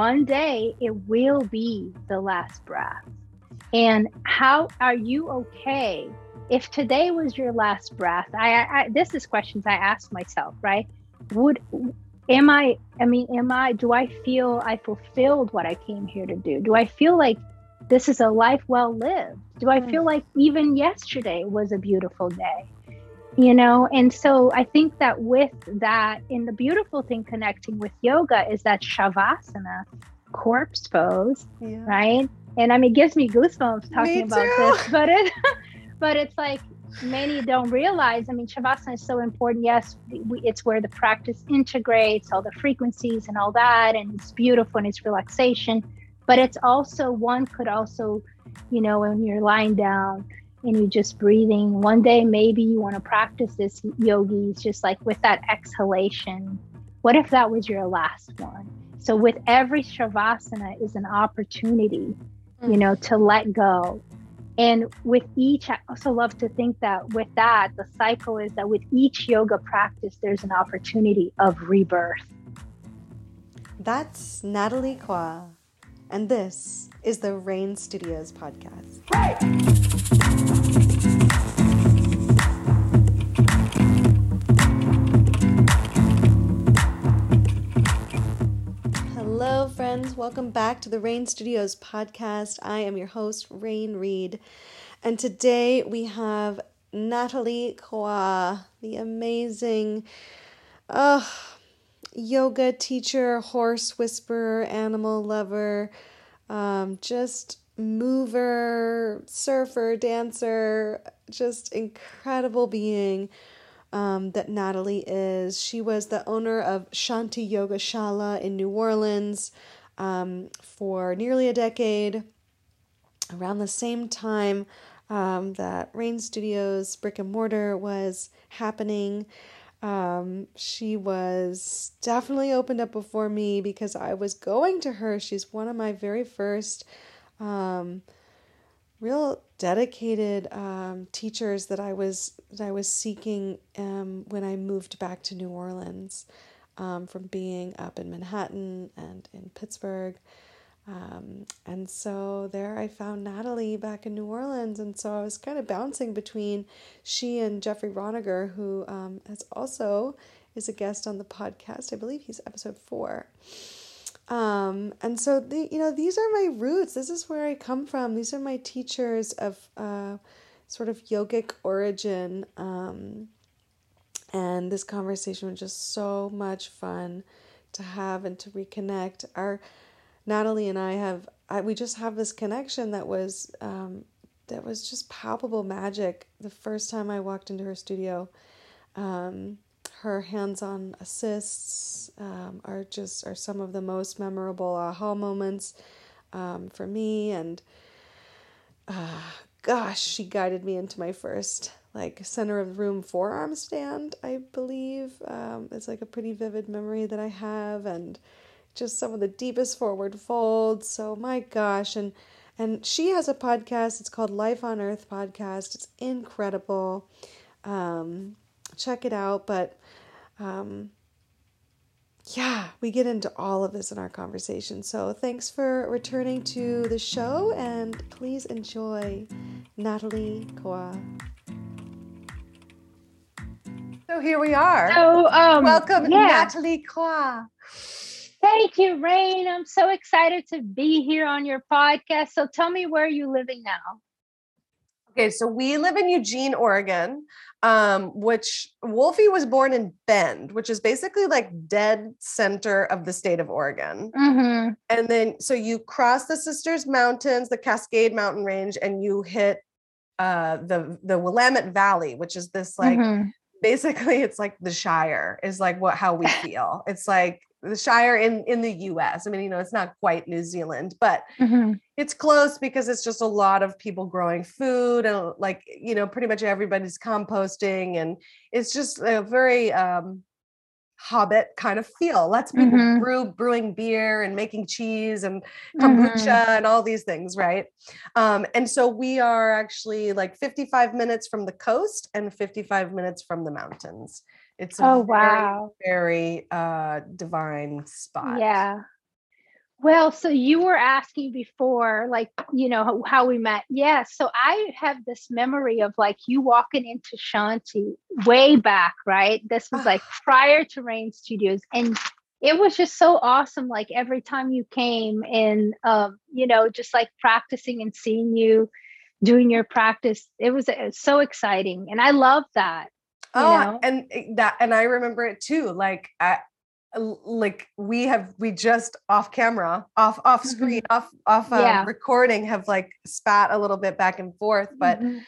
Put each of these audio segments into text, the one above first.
one day it will be the last breath. And how are you okay if today was your last breath? I, I this is questions I ask myself, right? Would am I I mean, am I do I feel I fulfilled what I came here to do? Do I feel like this is a life well lived? Do I feel mm. like even yesterday was a beautiful day? You know? And so i think that with that and the beautiful thing connecting with yoga is that shavasana corpse pose yeah. right? And i mean it gives me goosebumps talking me about this but it but it's like many don't realize i mean shavasana is so important. Yes we, it's where the practice integrates all the frequencies and all that and it's beautiful and it's relaxation but it's also one could also you know when you're lying down and you're just breathing. One day, maybe you want to practice this yogis just like with that exhalation. What if that was your last one? So, with every Shavasana is an opportunity, you mm. know, to let go. And with each, I also love to think that with that, the cycle is that with each yoga practice, there's an opportunity of rebirth. That's Nathalie Croix, and this is the Reyn Studios podcast. Hey! Hello, friends. Welcome back to the Reyn Studios podcast. I am your host, Reyn Reed. And today we have Nathalie Croix, the amazing uh, yoga teacher, horse whisperer, animal lover, um, just mover, surfer, dancer, just incredible being um, that Nathalie is. She was the owner of Shanti Yoga Shala in New Orleans um, for nearly a decade. Around the same time um, that Reyn Studios brick and mortar was happening, um, she was definitely opened up before me because I was going to her. She's one of my very first um, real dedicated um, teachers that I was that I was seeking um, when I moved back to New Orleans um, from being up in Manhattan and in Pittsburgh. Um, and so there I found Nathalie back in New Orleans. And so I was kind of bouncing between she and Jeffrey Roniger, who um, has also is a guest on the podcast. I believe he's episode four. Um, and so the, you know these are my roots. This is where I come from. These are my teachers of uh, sort of yogic origin. Um, and this conversation was just so much fun to have and to reconnect. Our Nathalie and I have I, we just have this connection that was um, that was just palpable magic the first time I walked into her studio. Um, her hands-on assists um, are just are some of the most memorable aha moments um, for me. And uh, gosh she guided me into my first like center of the room forearm stand i believe. Um, it's like a pretty vivid memory that i have and just some of the deepest forward folds. So my gosh. And and she has a podcast. It's called life on earth podcast. It's incredible. Um, check it out. But um, yeah, we get into all of this in our conversation. So thanks for returning to the show and please enjoy Nathalie Croix. So here we are. So um, welcome, yeah. Nathalie Croix. Thank you, Reyn. I'm so excited to be here on your podcast. So tell me where are you living now? Okay, so we live in Eugene, Oregon um, which Wolfie was born in Bend, which is basically like dead center of the state of Oregon. Mm-hmm. And then, so you cross the Sisters Mountains, the Cascade Mountain Range, and you hit uh, the the Willamette Valley, which is this like mm-hmm. basically it's like the Shire is like what how we feel. it's like the Shire in in the U.S. I mean, you know, it's not quite New Zealand, but mm-hmm. it's close because it's just a lot of people growing food and like you know, pretty much everybody's composting, and it's just a very um, hobbit kind of feel. Lots of people mm-hmm. brew brewing beer and making cheese and kombucha mm-hmm. and all these things, right? Um, and so we are actually like 55 minutes from the coast and 55 minutes from the mountains. It's a oh, wow. very, very uh, divine spot. Yeah. Well, so you were asking before, like, you know, how we met. Yeah. So I have this memory of like you walking into Shanti way back, right? This was like prior to Reyn Studios. And it was just so awesome. Like every time you came and, um, you know, just like practicing and seeing you doing your practice, it was, it uh, was so exciting. And I love that. Oh, know? and eh, that, and I remember it too. Like, I, like we have we just off camera off off screen mm-hmm. off off um, yeah. recording have like spat a little bit back and forth but mm-hmm.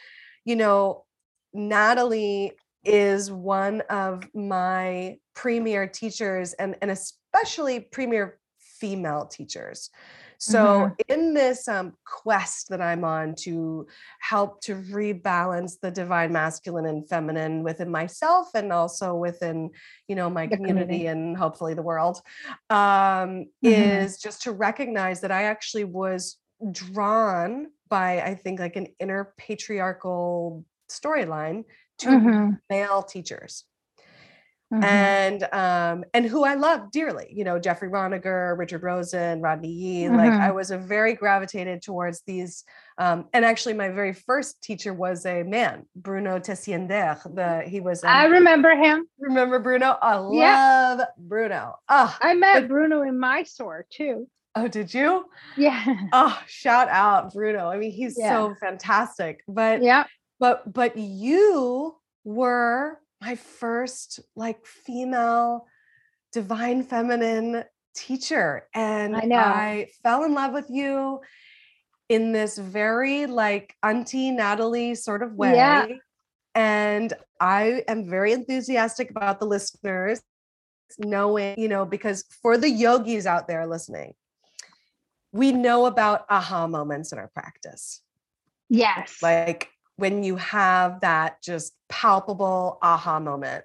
you know nathalie is one of my premier teachers and and especially premier female teachers so mm-hmm. in this um, quest that I'm on to help to rebalance the divine masculine and feminine within myself and also within, you know, my community, community, and hopefully the world, um, mm-hmm. is just to recognize that I actually was drawn by, I think, like an inner patriarchal storyline to mm-hmm. male teachers. Mm-hmm. and um and who I love dearly, you know, Jeffrey Roniger, Richard Rosen, Rodney Yee. Mm-hmm. Like I mm-hmm. was a very gravitated towards these. Um, and actually, my very first teacher was a man, Bruno Tessiender. The he was. Um, I remember him. Remember Bruno? I love yeah. Bruno. Oh, I met but, Bruno in Mysore too. Oh, did you? Yeah. Oh, shout out Bruno. I mean, he's yeah. so fantastic. But yeah. But but you were my first like female divine feminine teacher and I. I fell in love with you in this very like auntie Nathalie sort of way. Yeah. And I am very enthusiastic about the listeners knowing, you know, because for the yogis out there listening, we know about aha moments in our practice. Yes. Like when you have that just palpable aha moment.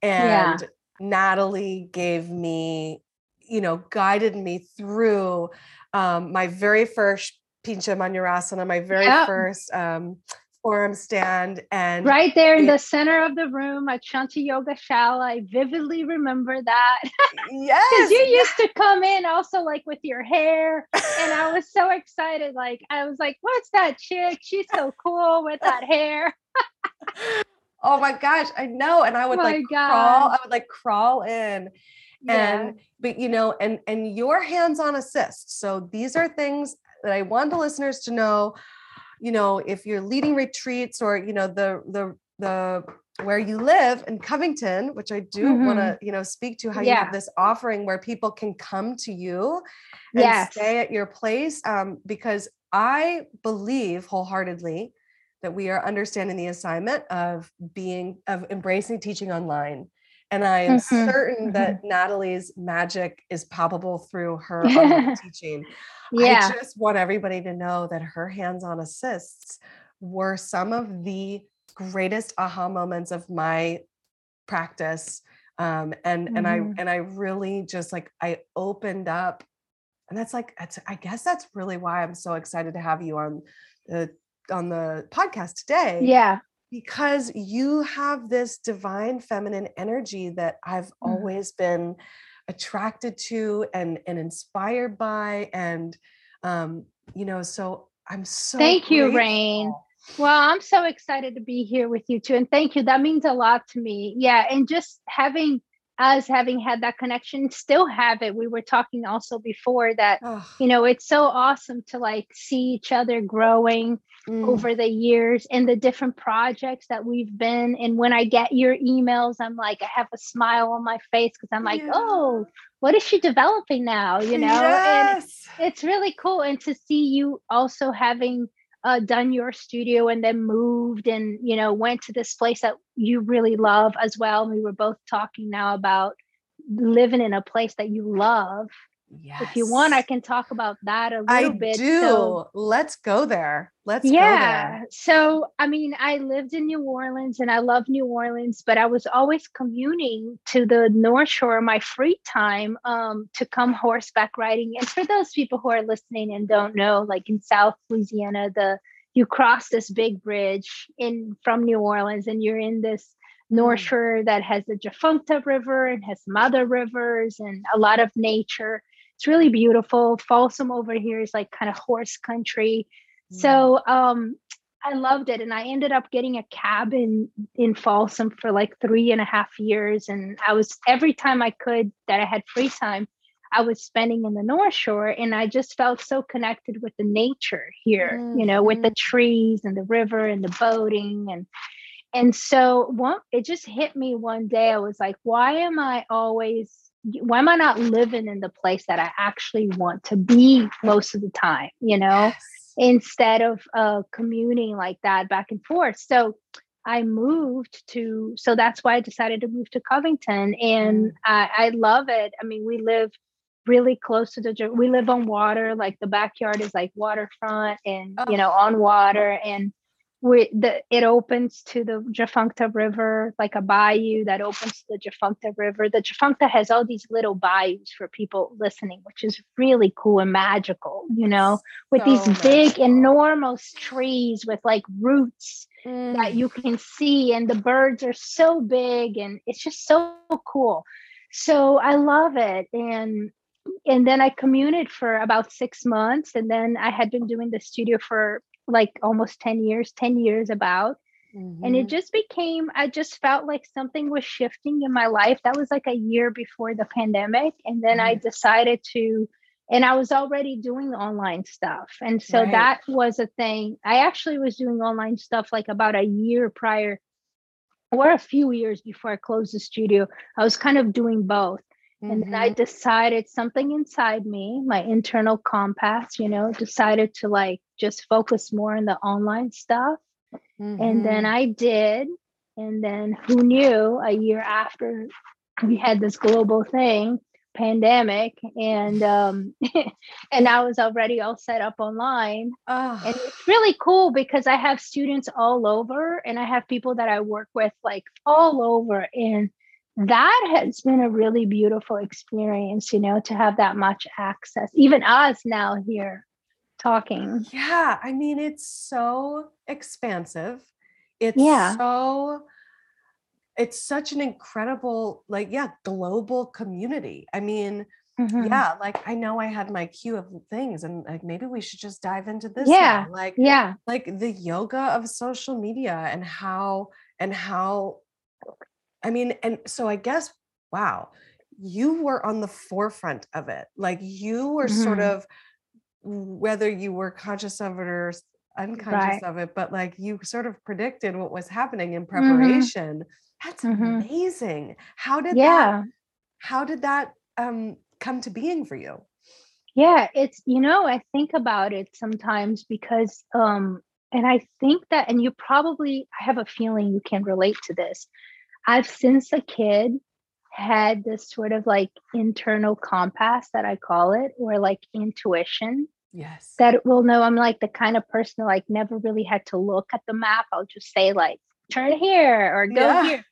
And yeah. Nathalie gave me, you know, guided me through um, my very first Pincha Mayurasana, my very yep. first um, forearm stand and right there in the center of the room at Shanti Yoga Shala. I vividly remember that. Yes. Because you used to come in also like with your hair. And I was so excited. Like I was like, what's that chick? She's so cool with that hair. oh my gosh, I know. And I would oh like gosh. crawl, I would like crawl in. Yeah. And but you know, and and your hands-on assist. So these are things that I want the listeners to know you know if you're leading retreats or you know the the the where you live in Covington, which I do mm-hmm. want to, you know, speak to how yeah. you have this offering where people can come to you and yes. stay at your place. Um, because I believe wholeheartedly that we are understanding the assignment of being of embracing teaching online. And I am mm-hmm. certain mm-hmm. that Nathalie's magic is palpable through her teaching. Yeah. I just want everybody to know that her hands on assists were some of the greatest aha moments of my practice. Um, and mm-hmm. and I mm-hmm. and I really just like I opened up, and that's like that's, I guess that's really why I'm so excited to have you on the on the podcast today. Yeah, because you have this divine feminine energy that I've mm-hmm. always been attracted to and and inspired by and um you know so i'm so thank grateful. you rain well i'm so excited to be here with you too and thank you that means a lot to me yeah and just having us having had that connection still have it we were talking also before that oh. you know it's so awesome to like see each other growing mm. over the years and the different projects that we've been. And when I get your emails, I'm like, I have a smile on my face because I'm like, yeah. oh, what is she developing now? You know, yes. and it's really cool. And to see you also having uh, done your studio and then moved and you know went to this place that you really love as well. We were both talking now about living in a place that you love Yes. If you want, I can talk about that a little I bit. I do. So, Let's go there. Let's yeah. There. So, I mean, I lived in New Orleans and I love New Orleans, but I was always commuting to the North Shore my free time um, to come horseback riding. And for those people who are listening and don't know, like in South Louisiana, the you cross this big bridge in from New Orleans and you're in this North mm. Shore that has the Tchefuncte River and has some other rivers and a lot of nature it's really beautiful. Folsom over here is like kind of horse country. Mm. So um I loved it. And I ended up getting a cabin in Folsom for like three and a half years. And I was every time I could that I had free time, I was spending in the North Shore. And I just felt so connected with the nature here, mm-hmm. you know, with the mm-hmm. trees and the river and the boating and and so one it just hit me one day. I was like, why am I always why am I not living in the place that I actually want to be most of the time, you know, yes. instead of uh, commuting like that back and forth. So I moved to, so that's why I decided to move to Covington and mm. I, I love it. I mean, we live really close to the, we live on water, like the backyard is like waterfront and, oh. you know, on water. And we the it opens to the Tchefuncte River, like a bayou that opens to the Tchefuncte River. The Tchefuncte has all these little bayous for people listening, which is really cool and magical, you know, with so these magical. big, enormous trees with like roots mm. that you can see, and the birds are so big, and it's just so cool. So I love it, and and then I commuted for about six months, and then I had been doing the studio for like almost 10 years 10 years about mm-hmm. and it mm-hmm. just became i just felt like something was shifting in my life that was like a year before the pandemic and then mm-hmm. i decided to and i was already doing online stuff and so right. that was a thing i actually was doing online stuff like about a year prior or a few years before i closed the studio i was kind of doing both and then I mm-hmm. decided something inside me, my internal compass, you know, decided to like just focus more on the online stuff. Mm-hmm. And then mm-hmm. I did. And then who knew a year after we had this global thing, pandemic, and um and I was already all set up online. Oh. And it's really cool because I have students all over and I have people that I work with like all over. And that has been a really beautiful experience, you know, to have that much access. Even us now here talking. Yeah, I mean, it's so expansive. It's yeah. so it's such an incredible like yeah global community i mean mm-hmm. yeah like i know i had my queue of things and like maybe we should just dive into this yeah now. like yeah like the yoga of social media and how and how I mean, and so I guess, wow, you were on the forefront of it. Like you were mm-hmm. sort of, whether you were conscious of it or unconscious right. of it, but like you sort of predicted what was happening in mm-hmm. preparation. Mm-hmm. That's mm-hmm. amazing. How did yeah. that, how did that um, come to being for you? Yeah, it's, you know, I think about it sometimes because, um, and I think that, and you probably, I have a feeling you can relate to this I've since a kid had this sort of like internal compass that I call it, or like intuition. Yes. That will know I'm like the kind of person that like never really had to look at the map. I'll just say like turn here or go yeah. here.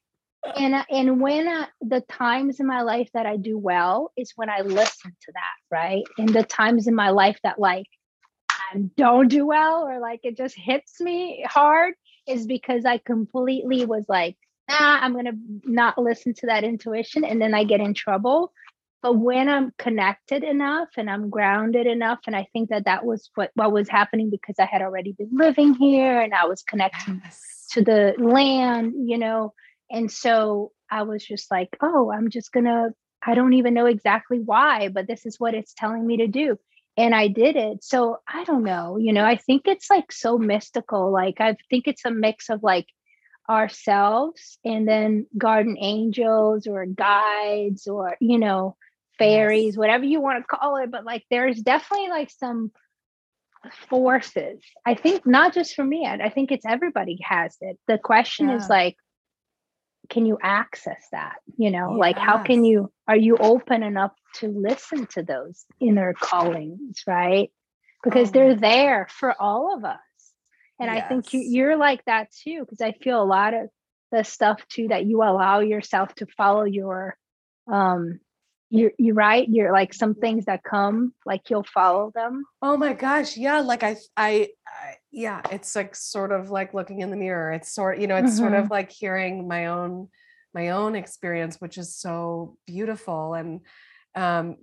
And uh, and when uh, the times in my life that I do well is when I listen to that, right? And the times in my life that like I don't do well or like it just hits me hard is because I completely was like I'm going to not listen to that intuition and then I get in trouble. But when I'm connected enough and I'm grounded enough, and I think that that was what, what was happening because I had already been living here and I was connecting yes. to the land, you know. And so I was just like, oh, I'm just going to, I don't even know exactly why, but this is what it's telling me to do. And I did it. So I don't know, you know, I think it's like so mystical. Like, I think it's a mix of like ourselves and then guardian angels or guides or you know fairies yes. whatever you want to call it but like there's definitely like some forces i think not just for me i think it's everybody has it the question yeah. is like can you access that you know yes. like how can you are you open enough to listen to those inner callings right because oh. they're there for all of us and yes. I think you, you're like that too, because I feel a lot of the stuff too that you allow yourself to follow your um you're you right you're like some things that come like you'll follow them oh my gosh yeah like I, I i yeah it's like sort of like looking in the mirror it's sort you know it's mm-hmm. sort of mm-hmm. like hearing my own my own experience which is so beautiful and um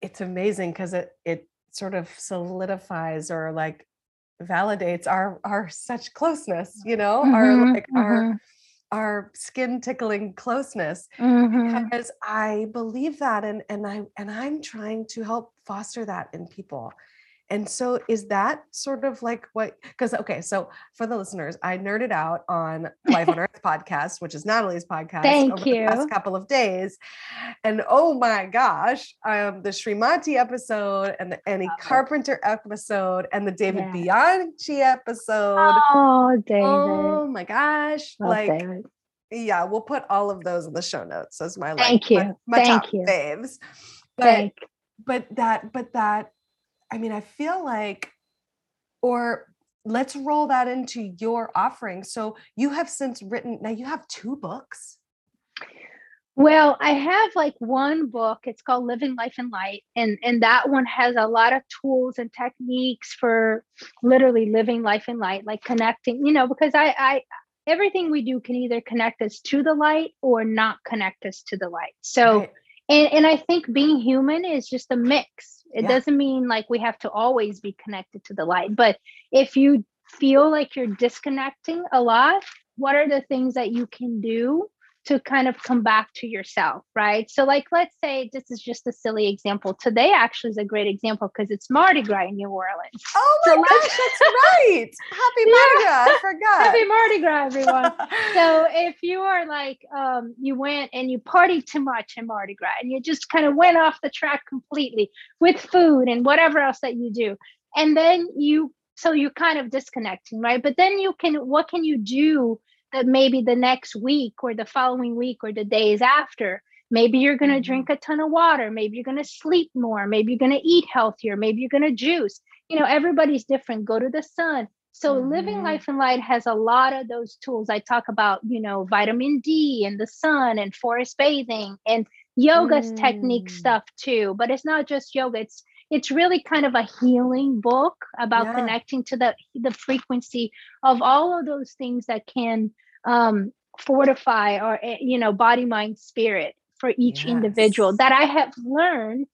it's amazing because it it sort of solidifies or like validates our our such closeness you know mm-hmm, our like mm-hmm. our our skin tickling closeness mm-hmm. because i believe that and and i and i'm trying to help foster that in people and so is that sort of like what because okay, so for the listeners, I nerded out on Life on Earth podcast, which is Nathalie's podcast Thank over you. the past couple of days. And oh my gosh, um, the Srimati episode and the Annie Carpenter episode and the David yeah. Bianchi episode. Oh, David. Oh my gosh. Like David. yeah, we'll put all of those in the show notes as my Thank you. My, my Thank top you. faves. But Thank. but that but that I mean, I feel like, or let's roll that into your offering. So you have since written, now you have two books. Well, I have like one book. It's called Living Life in Light, and and that one has a lot of tools and techniques for literally living life in light, like connecting. You know, because I I everything we do can either connect us to the light or not connect us to the light. So, right. And and I think being human is just a mix it yeah. doesn't mean like we have to always be connected to the light, but if you feel like you're disconnecting a lot, what are the things that you can do to kind of come back to yourself, right? So, like, let's say this is just a silly example. Today actually is a great example because it's Mardi Gras in New Orleans. Oh my so gosh, that's right! Happy Mardi Gras! I forgot. Happy Mardi Gras, everyone. so, if you are like, um, you went and you partied too much in Mardi Gras, and you just kind of went off the track completely with food and whatever else that you do, and then you, so you're kind of disconnecting, right? But then you can, what can you do? That maybe the next week or the following week or the days after maybe you're going to mm-hmm. drink a ton of water maybe you're going to sleep more maybe you're going to eat healthier maybe you're going to juice you know everybody's different go to the sun so mm-hmm. living life in light has a lot of those tools i talk about you know vitamin d and the sun and forest bathing and yoga's mm. technique stuff too but it's not just yoga it's it's really kind of a healing book about yeah. connecting to the the frequency of all of those things that can um, fortify or eh, you know body mind spirit for each yes. individual that i have learned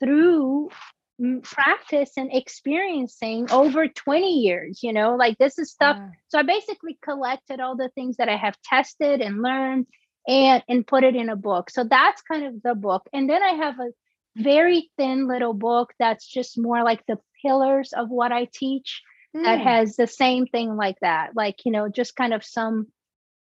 through practice and experiencing over 20 years you know like this is stuff yeah. so i basically collected all the things that i have tested and learned and and put it in a book so that's kind of the book and then i have a very thin little book that's just more like the pillars of what I teach mm. that hmm. has the same thing like that. Like, you know, just kind of some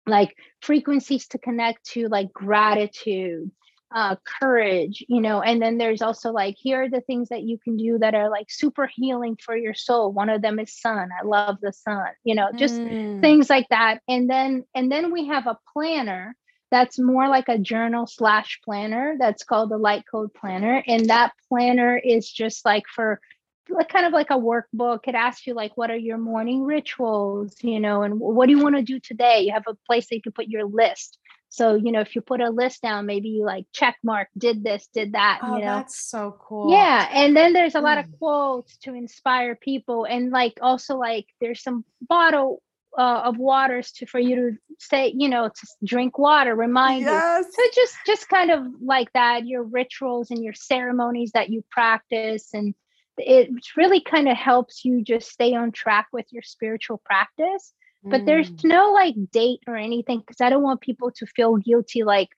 like frequencies to connect to like gratitude, uh, courage, you know, and then there's also like here are the things that you can do that are like super healing for your soul. One of them is sun. I love the sun, you know, just mm. things like that. And then and then we have a planner that's more like a journal slash planner that's called the light code planner. And that planner is just like for like kind of like a workbook. It asks you like what are your morning rituals you know and what do you want to do today? You have a place that you can put your list. So you know if you put a list down maybe you like check mark did this did that oh, you know? that's so cool. Yeah and then there's a lot of mm. quotes to inspire people. And like also like there's some bottle uh, of waters to for you to say you know to drink water remind yes. you so just just kind of like that your rituals and your ceremonies that you practice and it really kind of helps you just stay on track with your spiritual practice. But mm. there's no like date or anything because i don't want people to feel guilty like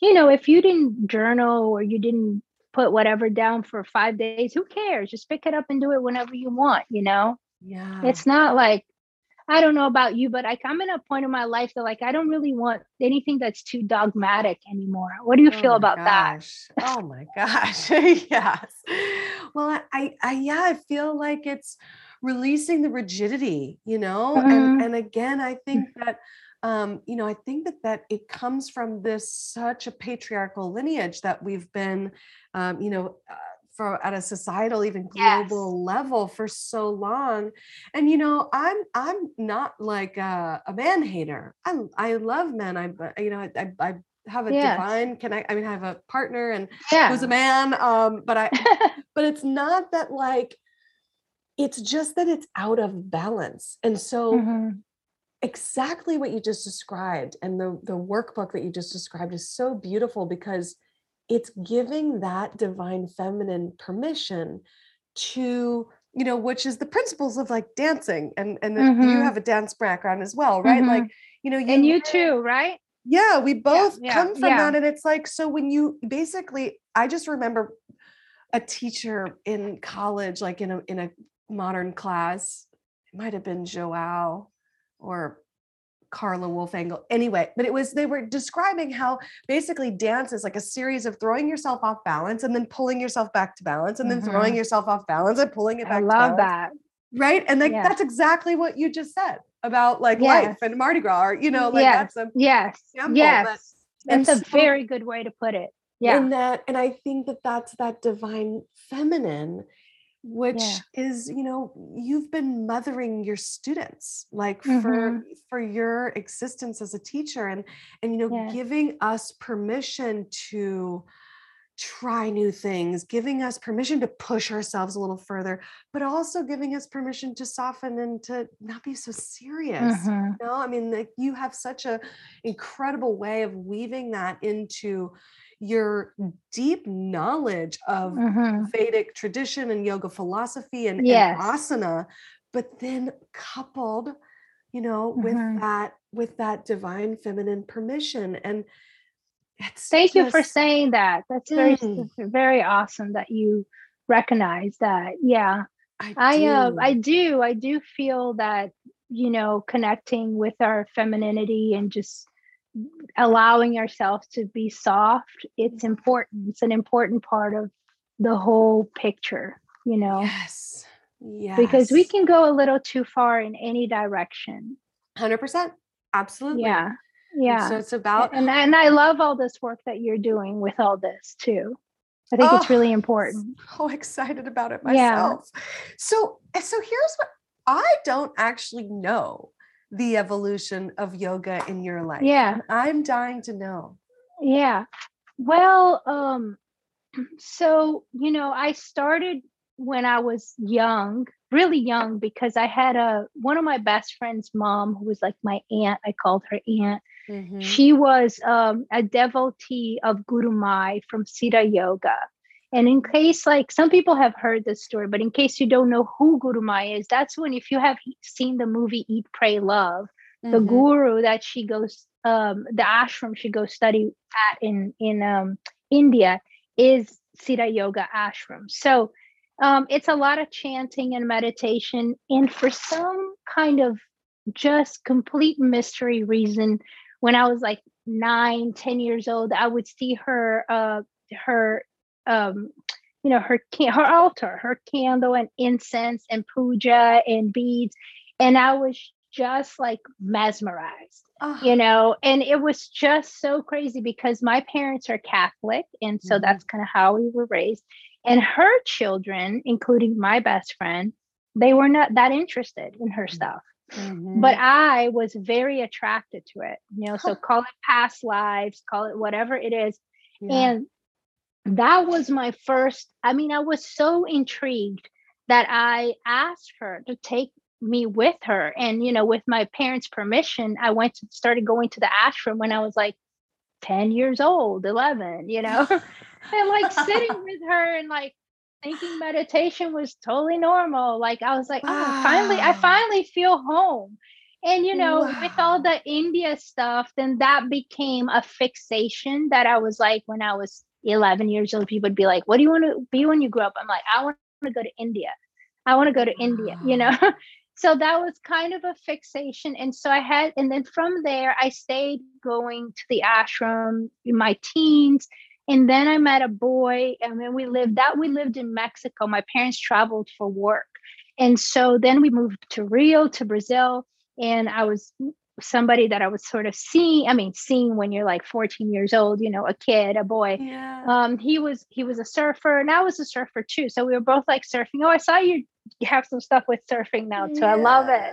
you know if you didn't journal or you didn't put whatever down for five days who cares? Just pick it up and do it whenever you want you know? Yeah. It's not like I don't know about you, but like I'm in a point in my life that like I don't really want anything that's too dogmatic anymore. What do you oh feel about gosh. that? oh my gosh. yes. Well, I, I yeah, I feel like it's releasing the rigidity, you know? Mm-hmm. And and again, I think that um, you know, I think that that it comes from this such a patriarchal lineage that we've been um, you know, uh, for at a societal even global yes. level for so long and you know i'm i'm not like a, a man hater i i love men i you know i, I have a yes. divine connect i mean i have a partner and yeah. who's a man um but i but it's not that like it's just that it's out of balance and so mm-hmm. exactly what you just described and the the workbook that you just described is so beautiful because it's giving that divine feminine permission to you know which is the principles of like dancing and and mm-hmm. you have a dance background as well right mm-hmm. like you know you and you too right yeah we both yeah, come from yeah. that and it's like so when you basically i just remember a teacher in college like in a in a modern class it might have been joao or Carla Wolfengle. Anyway, but it was they were describing how basically dance is like a series of throwing yourself off balance and then pulling yourself back to balance and then mm-hmm. throwing yourself off balance and pulling it back. I love that. Right. And like yeah. that's exactly what you just said about like yes. life and Mardi Gras, or you know, like yes. that's a yes, yes. That's a so, very good way to put it. Yeah. And that, and I think that that's that divine feminine which yeah. is you know you've been mothering your students like mm-hmm. for for your existence as a teacher and and you know yeah. giving us permission to try new things giving us permission to push ourselves a little further but also giving us permission to soften and to not be so serious mm-hmm. you know i mean like you have such a incredible way of weaving that into your deep knowledge of mm-hmm. Vedic tradition and yoga philosophy and, yes. and, asana, but then coupled, you know, mm-hmm. with that with that divine feminine permission. And thank just, you for saying that. That's very mm. very awesome that you recognize that. Yeah. I, I uh, I do. I do feel that, you know, connecting with our femininity and just allowing yourself to be soft it's mm-hmm. important. It's an important part of the whole picture you know? Yes. Yes because we can go a little too far in any direction. 100% absolutely. Yeah. Yeah. So it's about and, and i love all this work that you're doing with all this too. I think oh, it's really important. so excited about it myself. Yeah. so eh, so here's what i don't actually know the evolution of yoga in your life? Yeah. I'm dying to know. Yeah. Well, um so, you know, I started when I was young, really young because I had a one of my best friend's mom who was like my aunt, I called her aunt. Mm-hmm. She was um, a devotee of Gurumayi from Siddha Yoga. And in case, like some people have heard this story, but in case you don't know who Gurumayi is, that's when, if you have seen the movie Eat, Pray, Love, mm-hmm. the guru that she goes, um, the ashram she goes study at in in um, India is Siddha Yoga ashram. So um, it's a lot of chanting and meditation, and for some kind of just complete mystery reason, when I was like nine, ten years old, I would see her uh, her um, you know, her her altar, her candle and incense and puja and beads, and I was just like mesmerized, uh-huh. you know, and it was just so crazy because my parents are Catholic, and so mm-hmm. that's kind of how we were raised. And her children, including my best friend, they were not that interested in her mm-hmm. stuff. Mm-hmm. But I was very attracted to it, you know. So call it past lives, call it whatever it is. Yeah. And that was my first i mean i was so intrigued that i asked her to take me with her and you know with my parents permission i went to started going to the ashram when i was like 10 years old 11 you know and like sitting with her and like thinking meditation was totally normal like i was like wow. oh finally i finally feel home and you know wow. with all the india stuff then that became a fixation that i was like when i was 11 years old, people would be like, What do you want to be when you grow up? I'm like, I want to go to India. I want to go to India, you know? so that was kind of a fixation. And so I had, and then from there, I stayed going to the ashram in my teens. And then I met a boy, and then we lived that we lived in Mexico. My parents traveled for work. And so then we moved to Rio, to Brazil. And I was somebody that I was sort of seeing, I mean, seeing when you're like 14 years old, you know, a kid, a boy. Yeah. Um, he was he was a surfer and I was a surfer too. So we were both like surfing. Oh, I saw you have some stuff with surfing now too. Yes. I love it.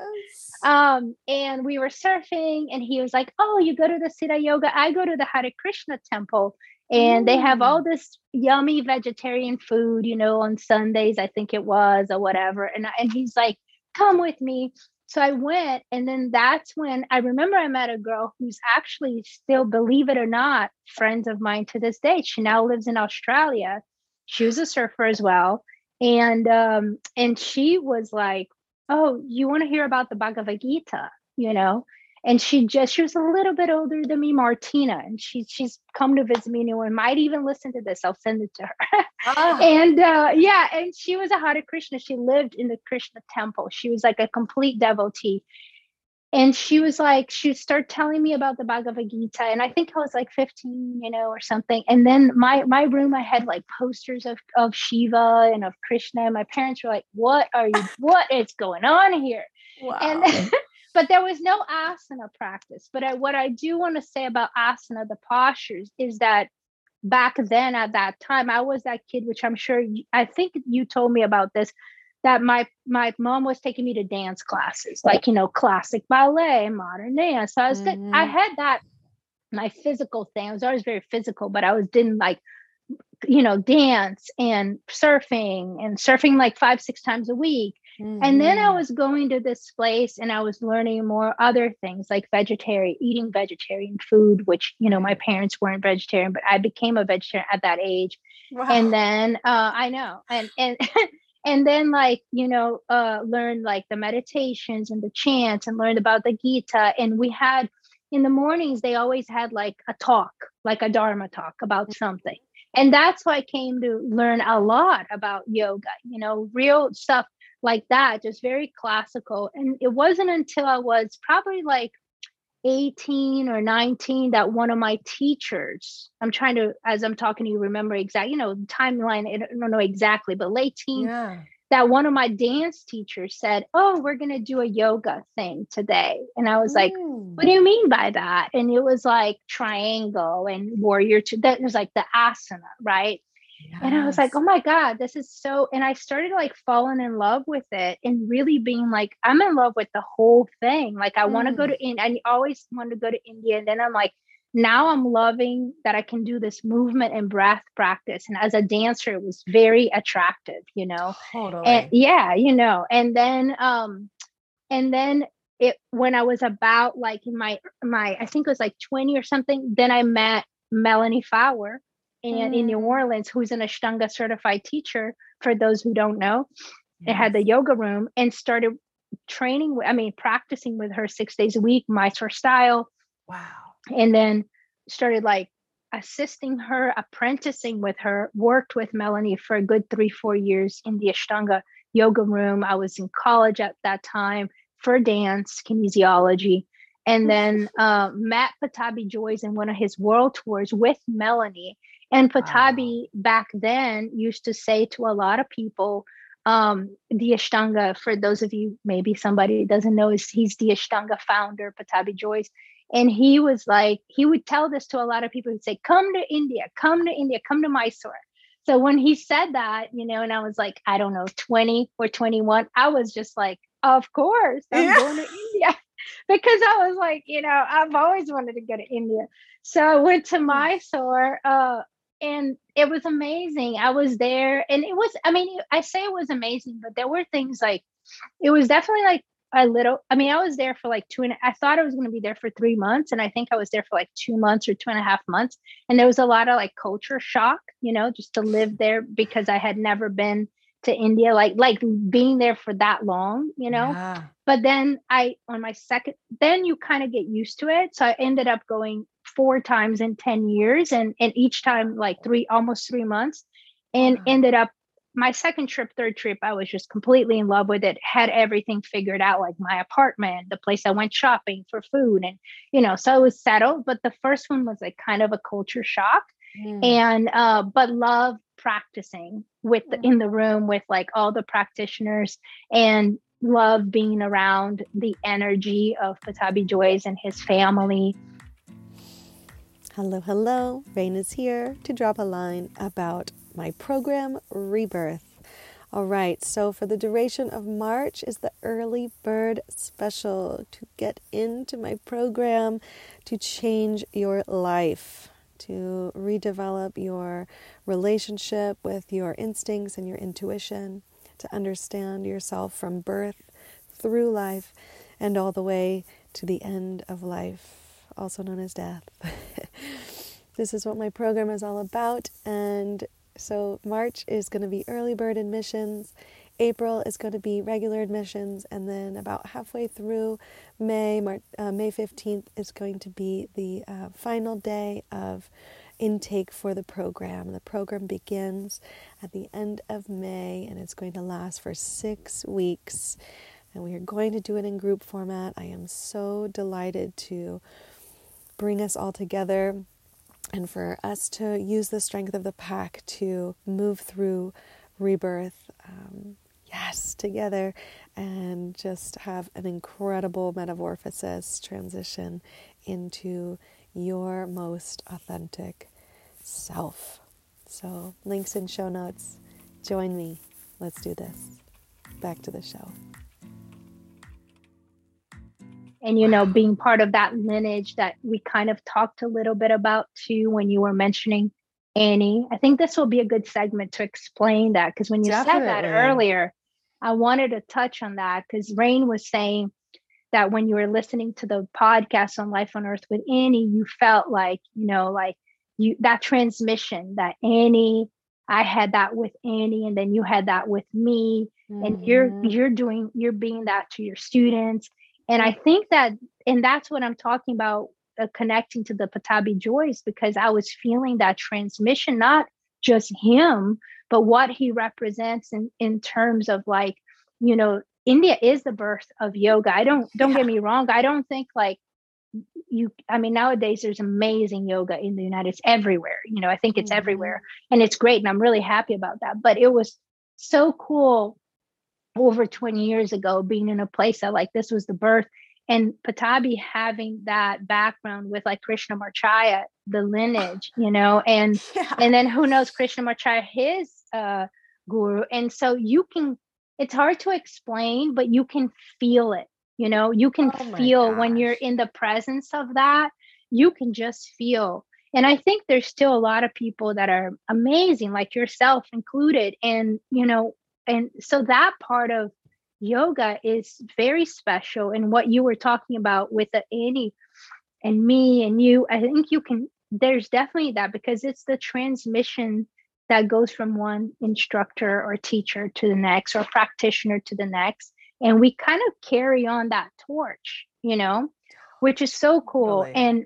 Um, and we were surfing and he was like, Oh, you go to the Siddha Yoga. I go to the Hare Krishna temple and they have all this yummy vegetarian food, you know, on Sundays, I think it was, or whatever. And and he's like, come with me. So I went, and then that's when I remember I met a girl who's actually still, believe it or not, friends of mine to this day. She now lives in Australia. She was a surfer as well, and um, and she was like, "Oh, you want to hear about the Bhagavad Gita?" You know, and she just she was a little bit older than me martina and she she's come to visit me and might even listen to this i'll send it to her. Oh. and uh, yeah and she was a hare krishna. She lived in the krishna temple. She was like a complete devotee. And she was like she started telling me about the bhagavad gita and i think i was like 15 you know or something. And then my my room i had like posters of of shiva and of krishna and my parents were like what are you what is going on here? Wow. and but there was no asana practice. But I, what I do want to say about asana, the postures, is that back then at that time, I was that kid, which I'm sure you, I think you told me about this, that my my mom was taking me to dance classes, like you know, classic ballet, modern dance. So I was mm-hmm. I had that my physical thing. I was always very physical, but I was didn't like you know dance and surfing and surfing like five six times a week Mm-hmm. And then I mm-hmm. was going to this place and I was learning more other things like vegetarian, eating vegetarian food, which, you know, my parents weren't vegetarian, but I became a vegetarian at that age. Wow. And then uh, I know. And, and, and then like, you know, uh, learned like the meditations and the chants and learned about the Gita. And we had, in the mornings, they always had like a talk, like a Dharma talk about something and that's why i came to learn a lot about yoga you know real stuff like that, just very classical. And it wasn't until I was probably like 18 or 19 that one of my teachers, I'm trying to, as I'm talking to you, remember exactly, you know, timeline, I don't know exactly, but late teen, yeah. that one of my dance teachers said, Oh, we're going to do a yoga thing today. And I was like, What do you mean by that? And it was like triangle and warrior two, that was like the asana, right? Yes. And I was like, oh my God, this is so. And I started like falling in love with it and really being like, I'm in love with the whole thing. Like, I mm. want to go to India. I always wanted to go to India. And then I'm like, now I'm loving that I can do this movement and breath practice. And as a dancer, it was very attractive, you know? Totally. And yeah, you know, and then, um, and then it, when I was about like in my, my, I think it was like 20 or something, then I met Melanie Fowler and mm. in New mm. Orleans, who's an Ashtanga certified teacher. For those who don't know, yes. it had the yoga room and started training. I mean, practicing with her six days a week, Mysore style. Wow. And then started like assisting her, apprenticing with her, worked with Melanie for a good three, four years in the Ashtanga yoga room. I was in college at that time for dance, kinesiology and then uh, met Pattabhi Jois in one of his world tours with Melanie. And Pattabhi wow. back then used to say to a lot of people, um, the Ashtanga, for those of you, maybe somebody doesn't know, is he's the Ashtanga founder, Pattabhi Jois. And he was like, he would tell this to a lot of people. He'd say, come to India, come to India, come to Mysore. So when he said that, you know, and I was like, I don't know, 20 or 21, I was just like, of course, I'm yeah. going to India. because I was like, you know, I've always wanted to go to India. So I went to Mysore uh, and it was amazing. I was there and it was, I mean, I say it was amazing, but there were things like, it was definitely like a little, I mean, I was there for like two and I thought I was going to be there for three months. And I think I was there for like two months or two and a half months. And there was a lot of like culture shock, you know, just to live there because I had never been to India, like like being there for that long, you know. Yeah. But then I on my second, then you kind of get used to it. So I ended up going four times in 10 years and and each time like three almost three months and wow. ended up my second trip third trip i was just completely in love with it had everything figured out like my apartment the place i went shopping for food and you know so it was settled but the first one was like kind of a culture shock mm. and uh but love practicing with the, in the room with like all the practitioners and love being around the energy of Pattabhi Jois and his family. Hello, hello. Reyn is here to drop a line about my program Rebirth. All right, so for the duration of March is the early bird special to get into my program to change your life to redevelop your relationship with your instincts and your intuition, to understand yourself from birth through life, and all the way to the end of life, also known as death. this is what my program is all about. And so, March is going to be early bird admissions. April is going to be regular admissions, and then about halfway through May, March, uh, May 15th is going to be the uh, final day of intake for the program. The program begins at the end of May and it's going to last for six weeks. And we are going to do it in group format. I am so delighted to bring us all together and for us to use the strength of the pack to move through rebirth. Um, yes, together and just have an incredible metamorphosis transition into your most authentic self. So, links in show notes. Join me. Let's do this. Back to the show. And, you know, being part of that lineage that we kind of talked a little bit about too when you were mentioning Annie. I think this will be a good segment to explain that because when you Definitely. said that earlier, I wanted to touch on that because Reyn was saying that when you were listening to the podcast on Life on Earth with Annie, you felt like, you know, like you that transmission that Annie, I had that with Annie, and then you had that with me. Mm-hmm. And you're mm-hmm. you're doing you're being that to your students. And I think that, and that's what I'm talking about uh, connecting to the Pattabhi Jois because I was feeling that transmission, not just him, but what he represents in, in terms of like, you know, India is the birth of yoga. I don't don't yeah. get me wrong. I don't think like you i mean nowadays there's amazing yoga in the united states everywhere you know i think it's mm-hmm. everywhere and it's great and i'm really happy about that but it was so cool over 20 years ago being in a place that like this was the birth and Pattabhi having that background with like Krishnamacharya, the lineage, you know, and yeah. and then who knows Krishnamacharya, his uh, guru, and so you can. It's hard to explain, but you can feel it. You know, you can oh feel when you're in the presence of that. You can just feel. And I think there's still a lot of people that are amazing, like yourself included, and you know, and so that part of yoga is very special and what you were talking about with the Annie and me and you i think you can there's definitely that because it's the transmission that goes from one instructor or teacher to the next or practitioner to the next. And we kind of carry on that torch you know which is so cool. And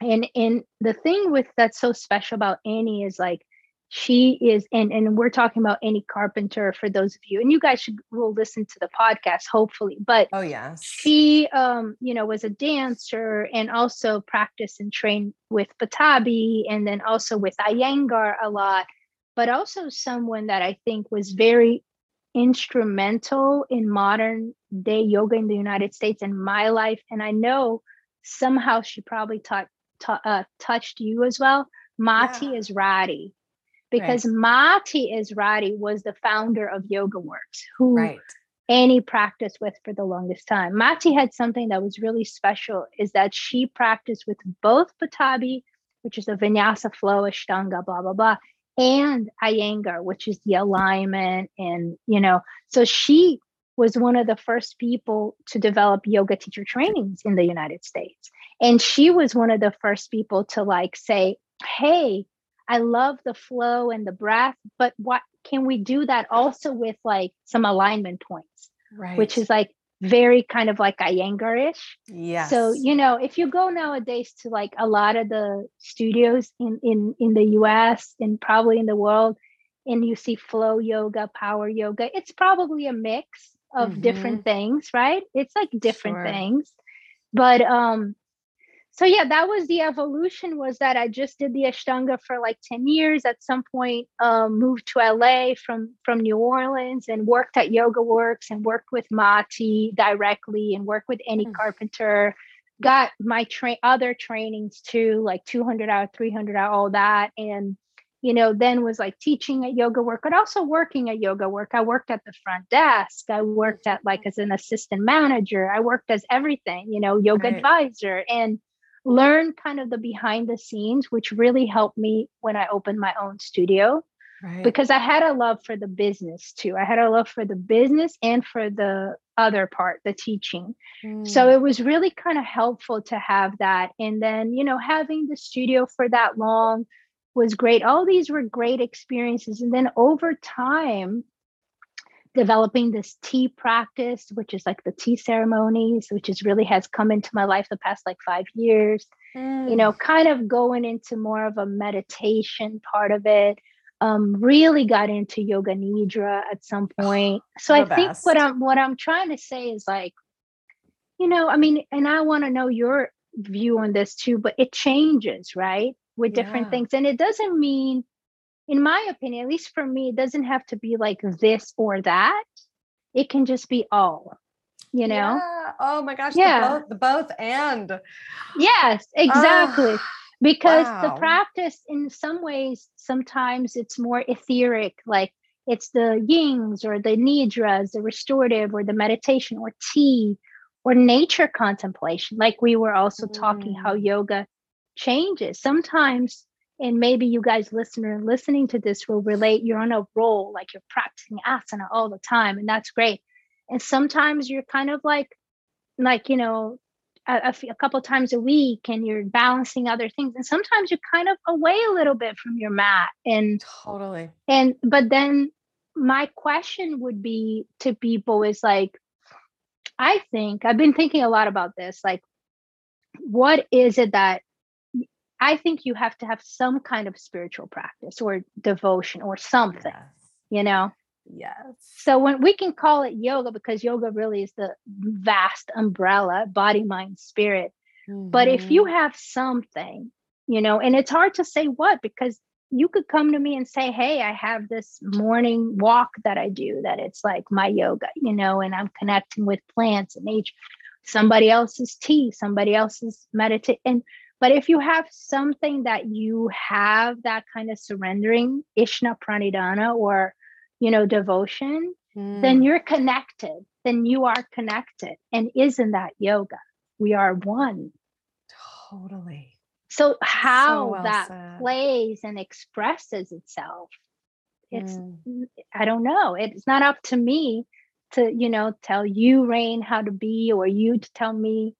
and and the thing with that's so special about annie is like she is and and we're talking about Annie Carpenter for those of you and you guys should will listen to the podcast hopefully but oh yes. she um you know was a dancer and also practiced and trained with Pattabhi and then also with Iyengar a lot but also someone that I think was very instrumental in modern day yoga in the United States and my life and I know somehow she probably taught, ta- uh, touched you as well. Maty yeah. Ezraty because right. Maty Ezraty was the founder of Yoga Works, who right. Annie practiced with for the longest time. Maty had something that was really special is that she practiced with both Pattabhi, which is a vinyasa flow, Ashtanga, blah, blah, blah, and Iyengar, which is the alignment. And, you know, so she was one of the first people to develop yoga teacher trainings in the United States. And she was one of the first people to like say, hey, I love the flow and the breath, but what can we do that also with like some alignment points? Right. Which is like very kind of like Iyengarish. Yeah. So, you know, if you go nowadays to like a lot of the studios in in in the US and probably in the world and you see flow yoga, power yoga, it's probably a mix of mm-hmm. different things, right? It's like different sure. things. But um so yeah that was the evolution was that i just did the ashtanga for like 10 years at some point um, moved to la from from new orleans and worked at yoga works and worked with Maty directly and worked with Annie mm-hmm. carpenter got my train other trainings too like 200 hour 300 hour all that. And you know then was like teaching at yoga work but also working at yoga work. I worked at the front desk. I worked at like as an assistant manager. I worked as everything you know yoga right. advisor. And learn kind of the behind the scenes, which really helped me when I opened my own studio. Right. Because I had a love for the business too. I had a love for the business and for the other part the teaching mm. so it was really kind of helpful to have that and then you know having the studio for that long was great all these were great experiences and then over time developing this tea practice which is like the tea ceremonies which is really has come into my life the past like five years mm. you know kind of going into more of a meditation part of it um, really got into yoga nidra at some point. So I think best. what I'm what I'm trying to say is like, you know, I mean, and I want to know your view on this too, but it changes, right? With different yeah. things. And it doesn't mean, in my opinion, at least for me, it doesn't have to be like this or that. It can just be all, you know? Yeah. Oh my gosh. Yeah. The both, the both and. Yes, exactly. Uh, because wow. the practice in some ways sometimes it's more etheric like it's the yings or the nidras the restorative or the meditation or tea or nature contemplation like we were also mm. talking how mm. yoga changes sometimes and maybe you guys listener listening to this will relate you're on a roll like you're practicing asana all the time and that's great. And sometimes you're kind of like like you know a, a, couple times a week and you're balancing other things and sometimes you're kind of away a little bit from your mat and totally. and but then my question would be to people is like i think i've been thinking a lot about this like what is it that i think you have to have some kind of spiritual practice or devotion or something yes. you know Yes. So when we can call it yoga because yoga really is the vast umbrella, body, mind, spirit. Mm-hmm. But if you mm-hmm. have something, you know, and it's hard to say what because you could come to me and say, Hey, I have this morning walk that I do that it's like my yoga, you know, and I'm connecting with plants and nature, somebody else's tea, somebody else's meditate. And but if you have something that you have that kind of surrendering, Ishvara Pranidhana or you know, devotion, mm. then you're connected. Then you are connected. And isn't that yoga? We are one. Totally. So, how so well that said. plays and expresses itself, it's, mm. I don't know. It's not up to me to, you know, tell you, Reyn, how to be, or you to tell me.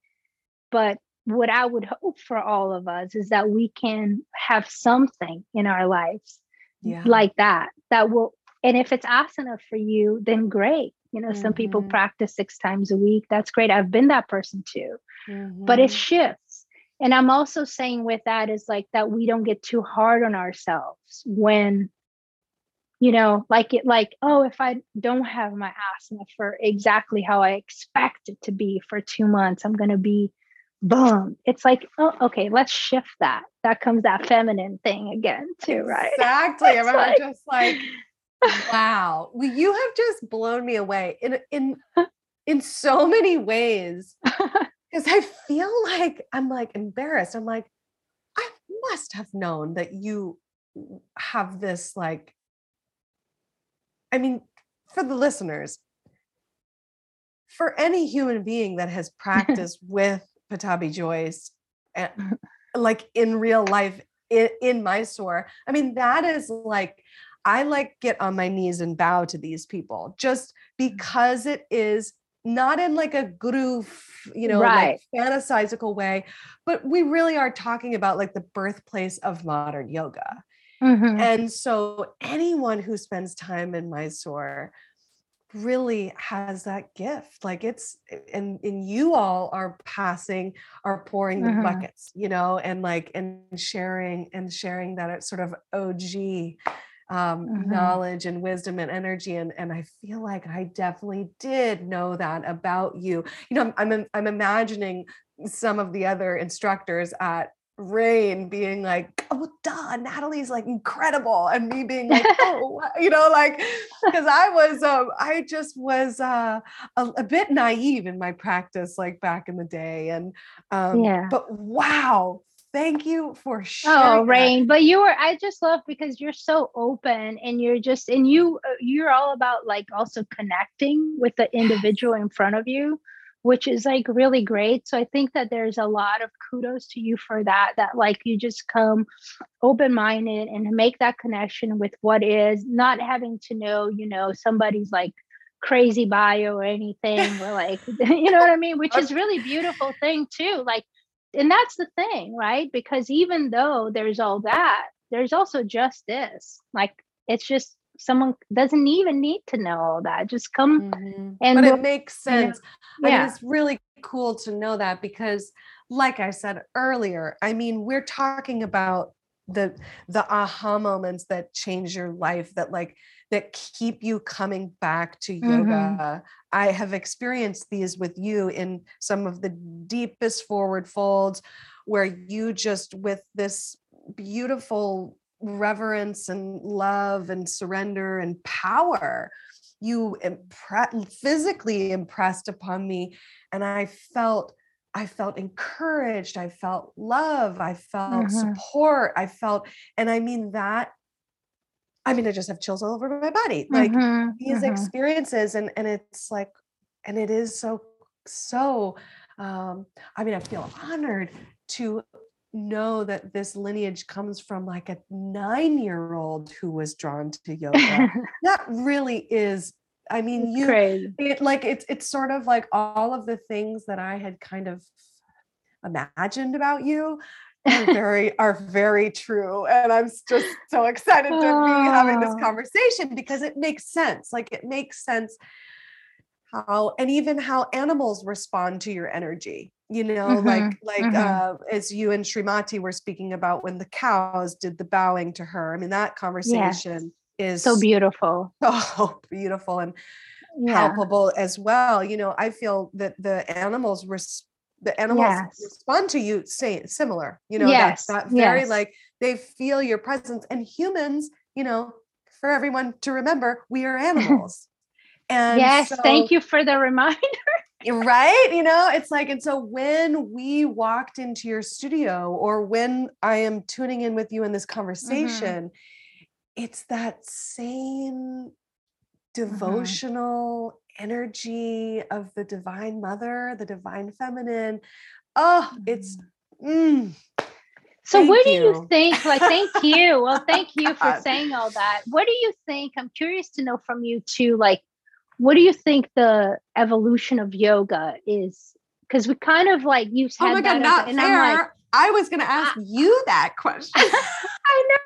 But what I would hope for all of us is that we can have something in our lives yeah. like that that will and if it's asana for you, then great. You know, mm-hmm. some people mm-hmm. practice six times a week. That's great. I've been that person too. Mm-hmm. But it mm-hmm. shifts. And I'm also saying with that is like that we don't get too hard on ourselves when, you know, like it, like, oh, if I don't have my asana for exactly how I expect it to be for two months, I'm going to be boom. It's like, oh, okay, let's shift that. That comes that feminine thing again, too, right? Exactly. I'm like, just like, wow. Well, you have just blown me away in in in so many ways. Because I feel like I'm like embarrassed. I'm like, I must have known that you have this like I mean, for the listeners, for any human being that has practiced with Pattabhi Jois, and, like in real life in, in Mysore, I mean, that is like I like get on my knees and bow to these people just mm. because it is not in like a guru, you know, right. like fantastical way, but we really are talking about like the birthplace of modern yoga. Mm-hmm. And so anyone who spends time in Mysore really has that gift like it's and and you all are passing are pouring the mm-hmm. buckets you know and like and sharing and sharing that sort of og um, mm-hmm. knowledge and wisdom and energy. And, and I feel like I definitely did know that about you. You know, I'm, I'm, I'm imagining some of the other instructors at Reyn being like, oh, duh, Nathalie's like incredible. And me being like, oh, you know, like, because I was, um, I just was uh, a, a, bit naive in my practice, like back in the day. And, um, yeah. but wow, thank you for sharing. Oh, Reyn, but you were I just love because you're so open and you're just and you uh, you're all about like also connecting with the individual in front of you, which is like really great. So I think that there's a lot of kudos to you for that that like you just come open-minded and make that connection with what is, not having to know, you know, somebody's like crazy bio or anything. We're like, you know what I mean? Which is really beautiful thing too. Like, and that's the thing, right? Because even though there's all that, there's also just this. Like, it's just someone doesn't even need to know all that. Just come mm-hmm. and but it makes sense. Yeah. I mean, it's really cool to know that because, like I said earlier, I mean, we're talking about the the aha moments that change your life that like that keep you coming back to mm-hmm. yoga. I have experienced these with you in some of the deepest forward folds where you just with this beautiful reverence and love and surrender and power you impre- physically impressed upon me and i felt i felt encouraged i felt love i felt mm-hmm. support i felt and i mean that I mean, I just have chills all over my body. Like mm-hmm, these mm-hmm. experiences, and and it's like, and it is so so. Um, I mean, I feel honored to know that this lineage comes from like a nine-year-old who was drawn to yoga. that really is. I mean, you it like it's it's sort of like all of the things that I had kind of imagined about you are very are very true and i'm just so excited to be having this ah. conversation because it makes sense like it makes sense how and even how animals respond to your energy you know mm-hmm, like like mm-hmm. uh, as you and Srimati were speaking about when the cows did the bowing to her i mean that conversation yes. is so beautiful so beautiful and yeah. palpable as well you know i feel that the animals respond the animals yes. respond to you say similar you know yes. that, that very yes. like they feel your presence and humans you know for everyone to remember we are animals and yes so, thank you for the reminder right you know it's like and so when we walked into your studio or when i am tuning in with you in this mm-hmm. conversation mm-hmm. it's that same mm-hmm. devotional mm-hmm energy of the divine mother, the divine feminine. Oh, it's mm. so what do you. you think? Like, thank you. Well, thank you for saying all that. What do you think? I'm curious to know from you too, like, what do you think the evolution of yoga is? Because we kind of like you oh said oh my God, not and fair. Like, I was gonna uh, ask I, you that question. I know,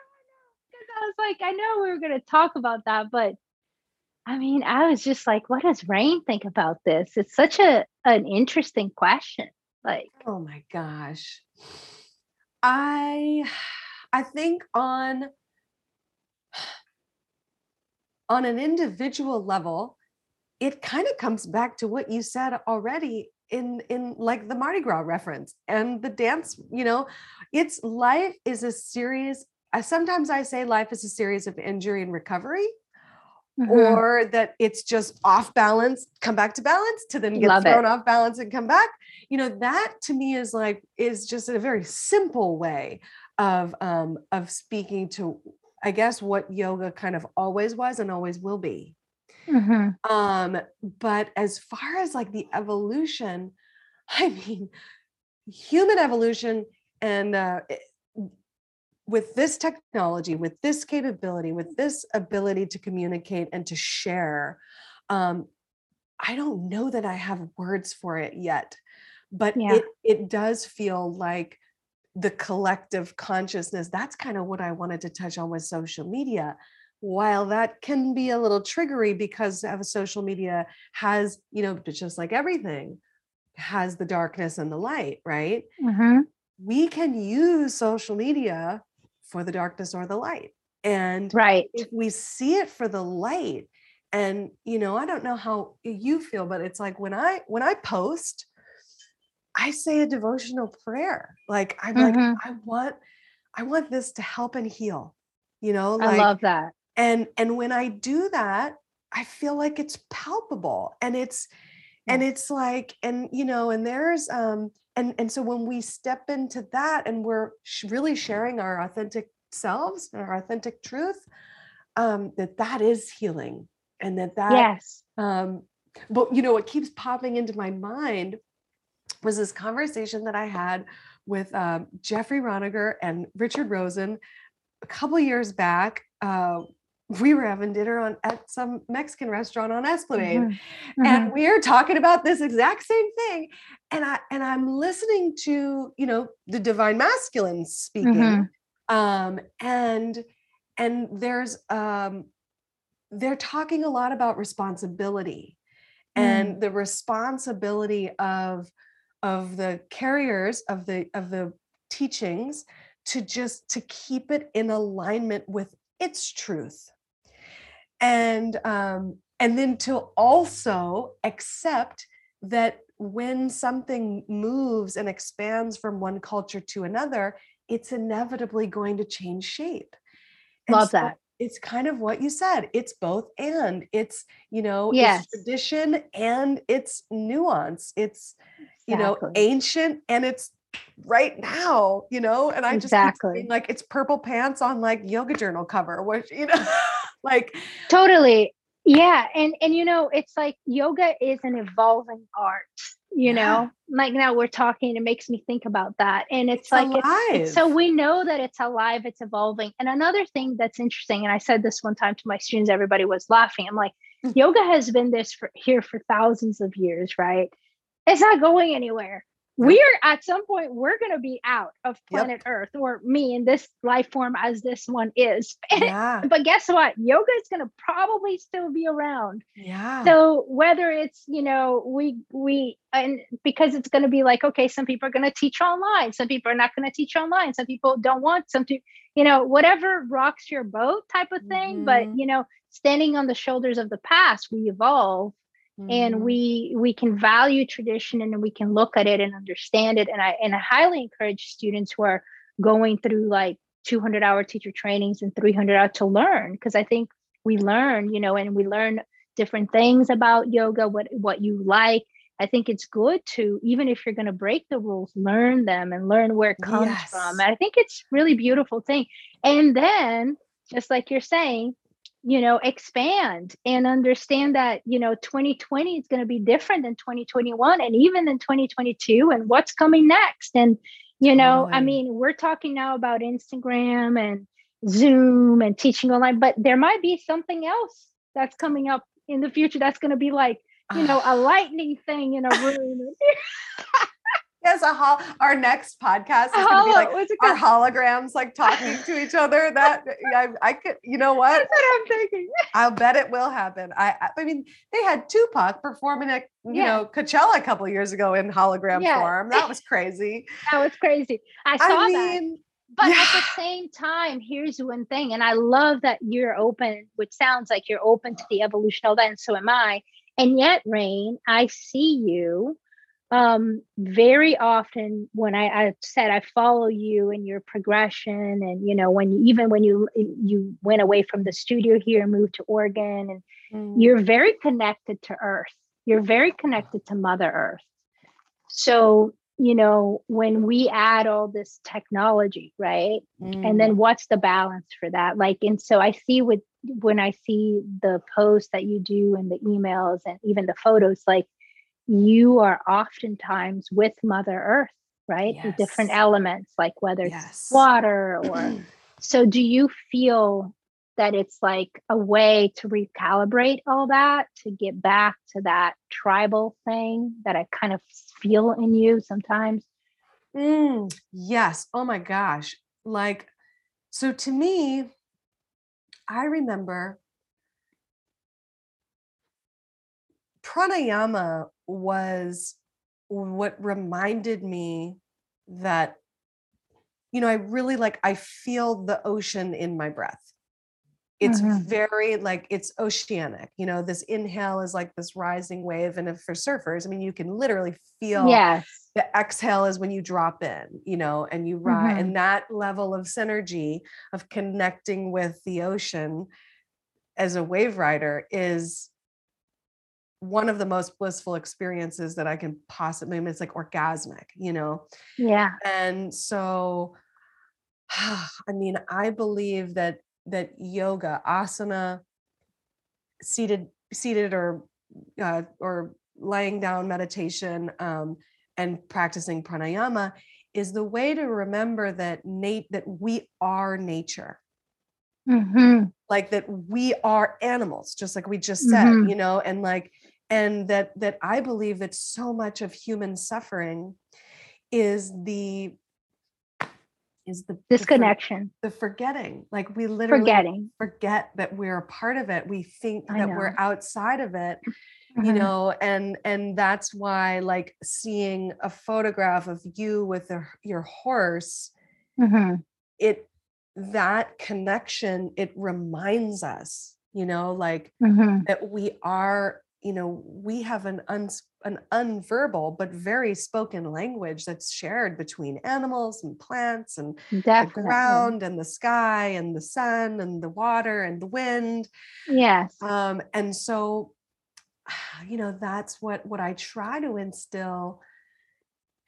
because I was like, I know we were gonna talk about that, but I mean, I was just like, what does Reyn think about this? It's such a an interesting question. Like, oh my gosh. I I think on on an individual level, it kind of comes back to what you said already in in like the Mardi Gras reference and the dance, you know, it's life is a series. Sometimes I say life is a series of injury and recovery Mm-hmm. or that it's just off balance, come back to balance to then get Love thrown it. off balance and come back. You know, that to me is like is just a very simple way of um of speaking to I guess what yoga kind of always was and always will be. Mm-hmm. Um, but as far as like the evolution, I mean, human evolution and uh, with this technology, with this capability, with this ability to communicate and to share, um, I don't know that I have words for it yet, but yeah. it it does feel like the collective consciousness. That's kind of what I wanted to touch on with social media. While that can be a little triggery because of social media has, you know, just like everything, has the darkness and the light, right? Mm-hmm. We can use social media for the darkness or the light. And right. if we see it for the light, and you know, I don't know how you feel, but it's like when I when I post, I say a devotional prayer. Like I'm mm-hmm. like, I want, I want this to help and heal. You know, like, I love that. And and when I do that, I feel like it's palpable and it's and it's like and you know and there's um and and so when we step into that and we're really sharing our authentic selves and our authentic truth um that that is healing and that that yes. um but you know what keeps popping into my mind was this conversation that i had with um, jeffrey roniger and richard rosen a couple years back uh, we were having dinner on at some Mexican restaurant on Esplanade, mm-hmm. Mm-hmm. and we are talking about this exact same thing. And I and I'm listening to you know the divine masculine speaking, mm-hmm. um, and and there's um, they're talking a lot about responsibility and mm. the responsibility of of the carriers of the of the teachings to just to keep it in alignment with its truth and um and then to also accept that when something moves and expands from one culture to another it's inevitably going to change shape. Love so that. it's kind of what you said it's both and. It's you know yes. it's tradition and it's nuance. It's you know ancient and it's right now you know and i exactly. just like it's purple pants on like yoga journal cover which you know like totally. Yeah and and you know it's like yoga is an evolving art you yeah. know? Like now we're talking it makes me think about that and it's, it's like it's, it's, so we know that it's alive it's evolving and another thing that's interesting and i said this one time to my students everybody was laughing i'm like mm. yoga has been this for here for thousands of years right? It's not going anywhere we're at some point we're going to be out of planet yep. earth or me in this life form as this one is yeah. but guess what yoga is going to probably still be around yeah so whether it's you know we we and because it's going to be like okay some people are going to teach online some people are not going to teach online some people don't want some to you know whatever rocks your boat type of thing mm-hmm. but you know standing on the shoulders of the past we evolve mm-hmm. and we we can value tradition and we can look at it and understand it and i and i highly encourage students who are going through like 200 hour teacher trainings and 300 hour to learn because i think we learn you know and we learn different things about yoga what what you like i think it's good to even if you're going to break the rules learn them and learn where it comes yes. from and i think it's really beautiful thing and then just like you're saying you know expand and understand that you know 2020 is going to be different than 2021 and even in 2022 and what's coming next. And you know i mean we're talking now about instagram and zoom and teaching online but there might be something else that's coming up in the future that's going to be like you know a lightning thing in a room Yes, a hol- our next podcast is going to be oh, like our holograms like talking to each other. That I, I could, you know what? That's what I'm thinking. I'll bet it will happen. I, I mean, they had Tupac performing at you yeah. know Coachella a couple years ago in hologram yeah. form. That was crazy. that was crazy. I saw I mean, that. But yeah. at the same time, here's one thing, and I love that you're open, which sounds like you're open to the evolution of that, and so am I. And yet, Reyn, I see you um, very often when I, I said I follow you and your progression, and you know when you, even when you you went away from the studio here and moved to Oregon, and mm. you're very connected to Earth. You're very connected to Mother Earth. So you know when we add all this technology, right, mm. and then what's the balance for that? Like, and so I see with when I see the posts that you do and the emails and even the photos, like you are oftentimes with Mother Earth, right? Yes. The different elements, like whether yes. it's water or. so, do you feel that it's like a way to recalibrate all that to get back to that tribal thing that I kind of feel in you sometimes? Mm, yes. Oh my gosh. Like, so to me, I remember pranayama was what reminded me that you know i really like i feel the ocean in my breath it's mm-hmm. very like it's oceanic you know this inhale is like this rising wave and if for surfers i mean you can literally feel yes the exhale is when you drop in you know and you ride mm-hmm. and that level of synergy of connecting with the ocean as a wave rider is one of the most blissful experiences that I can possibly, I mean, it's like orgasmic, you know? Yeah. And so, I mean, I believe that, that yoga, asana, seated, seated or, uh, or laying down meditation, um, and practicing pranayama is the way to remember that Nate, that we are nature mm-hmm. like that we are animals just like we just said mm-hmm. you know and like and that that i believe that so much of human suffering is the is the disconnection the, the forgetting like we literally forgetting forget that we're a part of it we think that we're outside of it mm-hmm. you know and and that's why like seeing a photograph of you with a, your horse mm-hmm. it that connection it reminds us you know like mm-hmm. that we are you know we have an uns an unverbal but very spoken language that's shared between animals and plants and Definitely. the ground and the sky and the sun and the water and the wind. Yes. Um and so you know that's what what i try to instill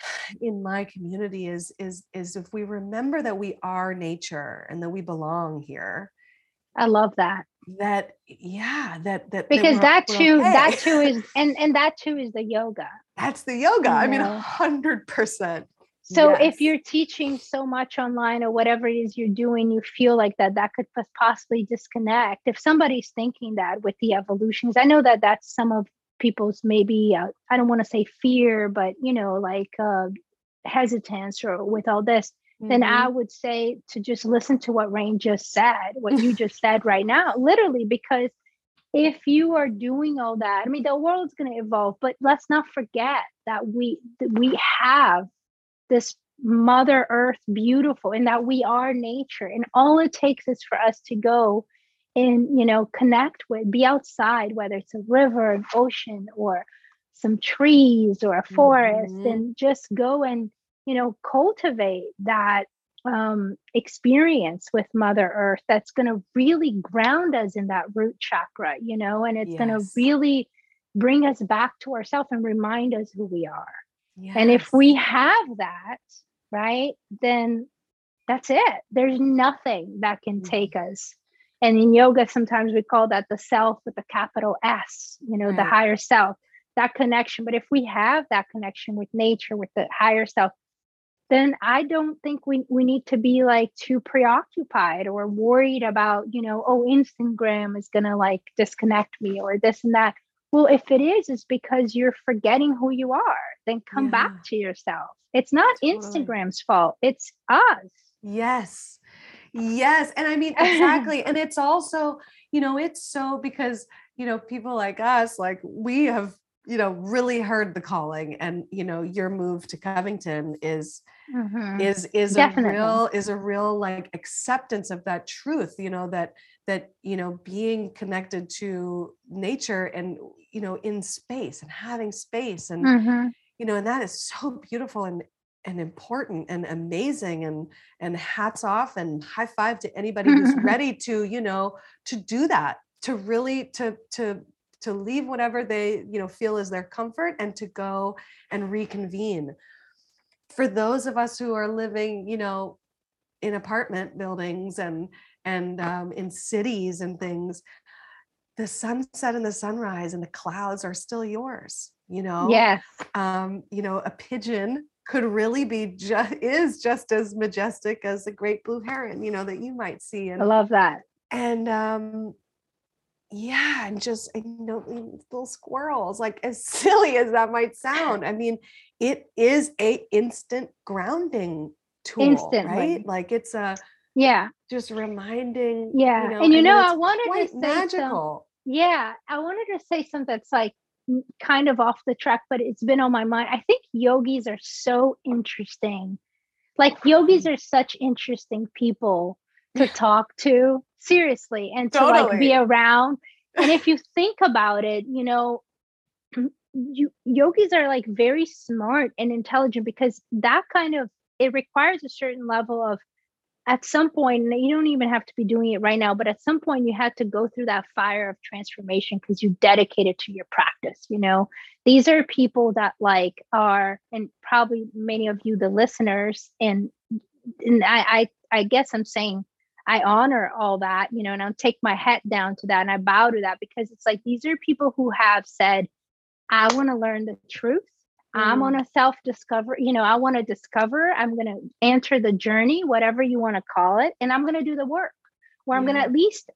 in my community is is is if we remember that we are nature and that we belong here i love that that yeah that that because that, that too okay. that too is and and that too is the yoga that's the yoga you i mean a hundred percent so yes. if you're teaching so much online or whatever it is you're doing you feel like that that could possibly disconnect if somebody's thinking that with the evolutions i know that that's some of people's maybe uh, i don't want to say fear but you know like uh, hesitance or with all this mm-hmm. then I would say to just listen to what Reyn just said, what you just said right now, literally, because if you are doing all that, I mean, the world's going to evolve, but let's not forget that we that we have this Mother Earth beautiful, and that we are nature, and all it takes is for us to go and you know connect with, be outside, whether it's a river, an ocean, or some trees or a forest, mm-hmm. and just go and you know cultivate that um, experience with mother earth that's going to really ground us in that root chakra you know and it's yes. going to really bring us back to ourselves and remind us who we are yes. and if we have that right then that's it there's nothing that can mm-hmm. take us and in yoga sometimes we call that the self with the capital s you know right. the higher self that connection but if we have that connection with nature with the higher self then I don't think we, we need to be like too preoccupied or worried about, you know, oh, Instagram is going to like disconnect me or this and that. Well, if it is, it's because you're forgetting who you are. Then come yeah. back to yourself. It's not totally. Instagram's fault, it's us. Yes. Yes. And I mean, exactly. and it's also, you know, it's so because, you know, people like us, like we have you know really heard the calling and you know your move to covington is mm-hmm. is is Definitely. a real is a real like acceptance of that truth you know that that you know being connected to nature and you know in space and having space and mm-hmm. you know and that is so beautiful and and important and amazing and and hats off and high five to anybody who's ready to you know to do that to really to to to leave whatever they you know feel is their comfort and to go and reconvene. For those of us who are living you know in apartment buildings and and um, in cities and things the sunset and the sunrise and the clouds are still yours you know? Yes. Um you know a pigeon could really be just is just as majestic as a great blue heron you know that you might see and i love that. and um yeah and just you know little squirrels like as silly as that might sound i mean it is a instant grounding tool Instantly. right? Like it's a yeah. just reminding yeah you know, and you know i wanted to say magical. some, yeah i wanted to say something that's like kind of off the track but it's been on my mind. I think yogis are so interesting. Like yogis mm. are such interesting people to talk to seriously and to totally. like be around and if you think about it you know you yogis are like very smart and intelligent because that kind of it requires a certain level of at some point you don't even have to be doing it right now but at some point you had to go through that fire of transformation because you dedicated to your practice you know these are people that like are and probably many of you the listeners and and i i, I guess i'm saying I honor all that, you know, and I'll take my hat down to that and I bow to that because it's like these are people who have said, I want to learn the truth. Mm. I'm on a self discover, you know, I want to discover, I'm going to enter the journey, whatever you want to call it, and I'm going to do the work. where I'm going to at least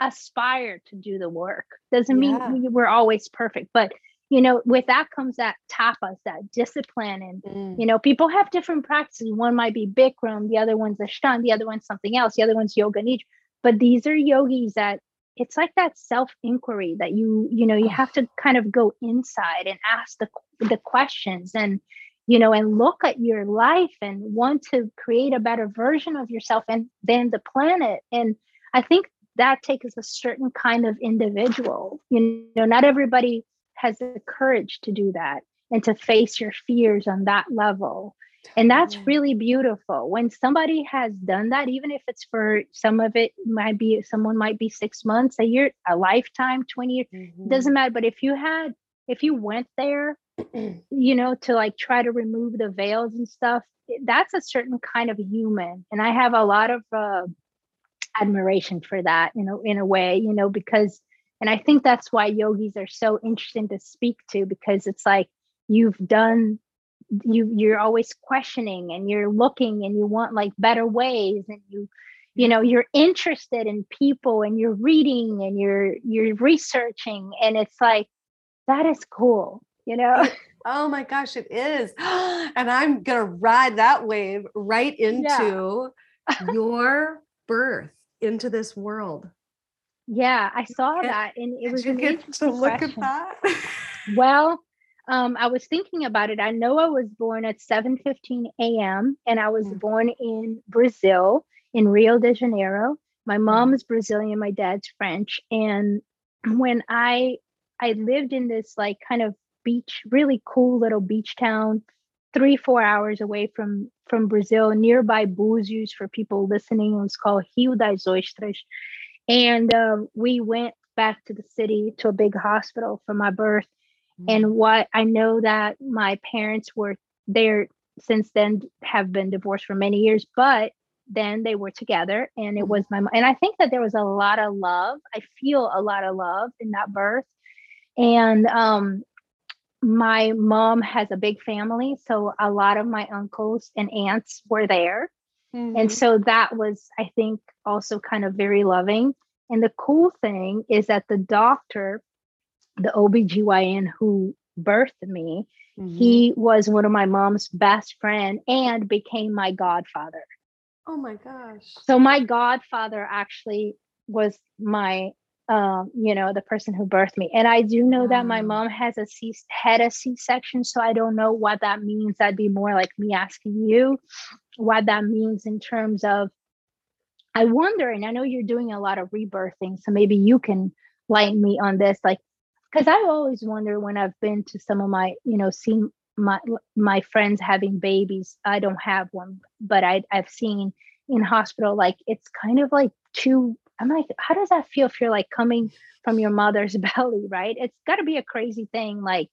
aspire to do the work. Doesn't mean we're always perfect, but you know, with that comes that tapas, that discipline. And, mm. you know, people have different practices. One might be Bikram, the other one's Ashtanga, the other one's something else, the other one's Yoga Nidra. But these are yogis that it's like that self inquiry that you, you know, you have to kind of go inside and ask the, the questions and, you know, and look at your life and want to create a better version of yourself and then the planet. And I think that takes a certain kind of individual. You know, not everybody has the courage to do that and to face your fears on that level. And that's really beautiful. When somebody has done that, even if it's for some of it might be someone might be six months, a year, a lifetime, 20 years, mm-hmm. doesn't matter. But if you had, if you went there, you know, to like try to remove the veils and stuff, that's a certain kind of human. And I have a lot of uh, admiration for that, you know, in a way, you know, because and I think that's why yogis are so interesting to speak to because it's like you've done you you're always questioning and you're looking and you want like better ways and you you know you're interested in people and you're reading and you're you're researching. And it's like that is cool you know? Oh my gosh it is. And i'm gonna ride that wave right into yeah. your birth into this world yeah, I saw that, and it was get to look question. at that. well, um, I was thinking about it. I know I was born at 7:15 a.m. and I was mm. born in Brazil, in Rio de Janeiro. My mom mm. is Brazilian, my dad's French, and when I I lived in this like kind of beach, really cool little beach town, three four hours away from from Brazil, nearby Búzios. For people listening, it was called Rio das Ostras and um, we went back to the city to a big hospital for my birth. Mm-hmm. And what I know that my parents were there since then have been divorced for many years, but then they were together and it was my and I think that there was a lot of love. I feel a lot of love in that birth. And um my mom has a big family, so a lot of my uncles and aunts were there. Mm-hmm. And so that was, I think, also kind of very loving. And the cool thing is that the doctor, the OBGYN who birthed me, mm-hmm. he was one of my mom's best friend and became my godfather. Oh my gosh. So my godfather actually was my um, you know, the person who birthed me. And I do know wow. that my mom has a C had a C-section, so I don't know what that means. That'd be more like me asking you what that means in terms of I wonder, and I know you're doing a lot of rebirthing, so maybe you can light me on this. Like, because I always wonder when I've been to some of my, you know, seen my my friends having babies. I don't have one, but I I've seen in hospital like it's kind of like two I'm like, how does that feel if you're like coming from your mother's belly, right? It's got to be a crazy thing. Like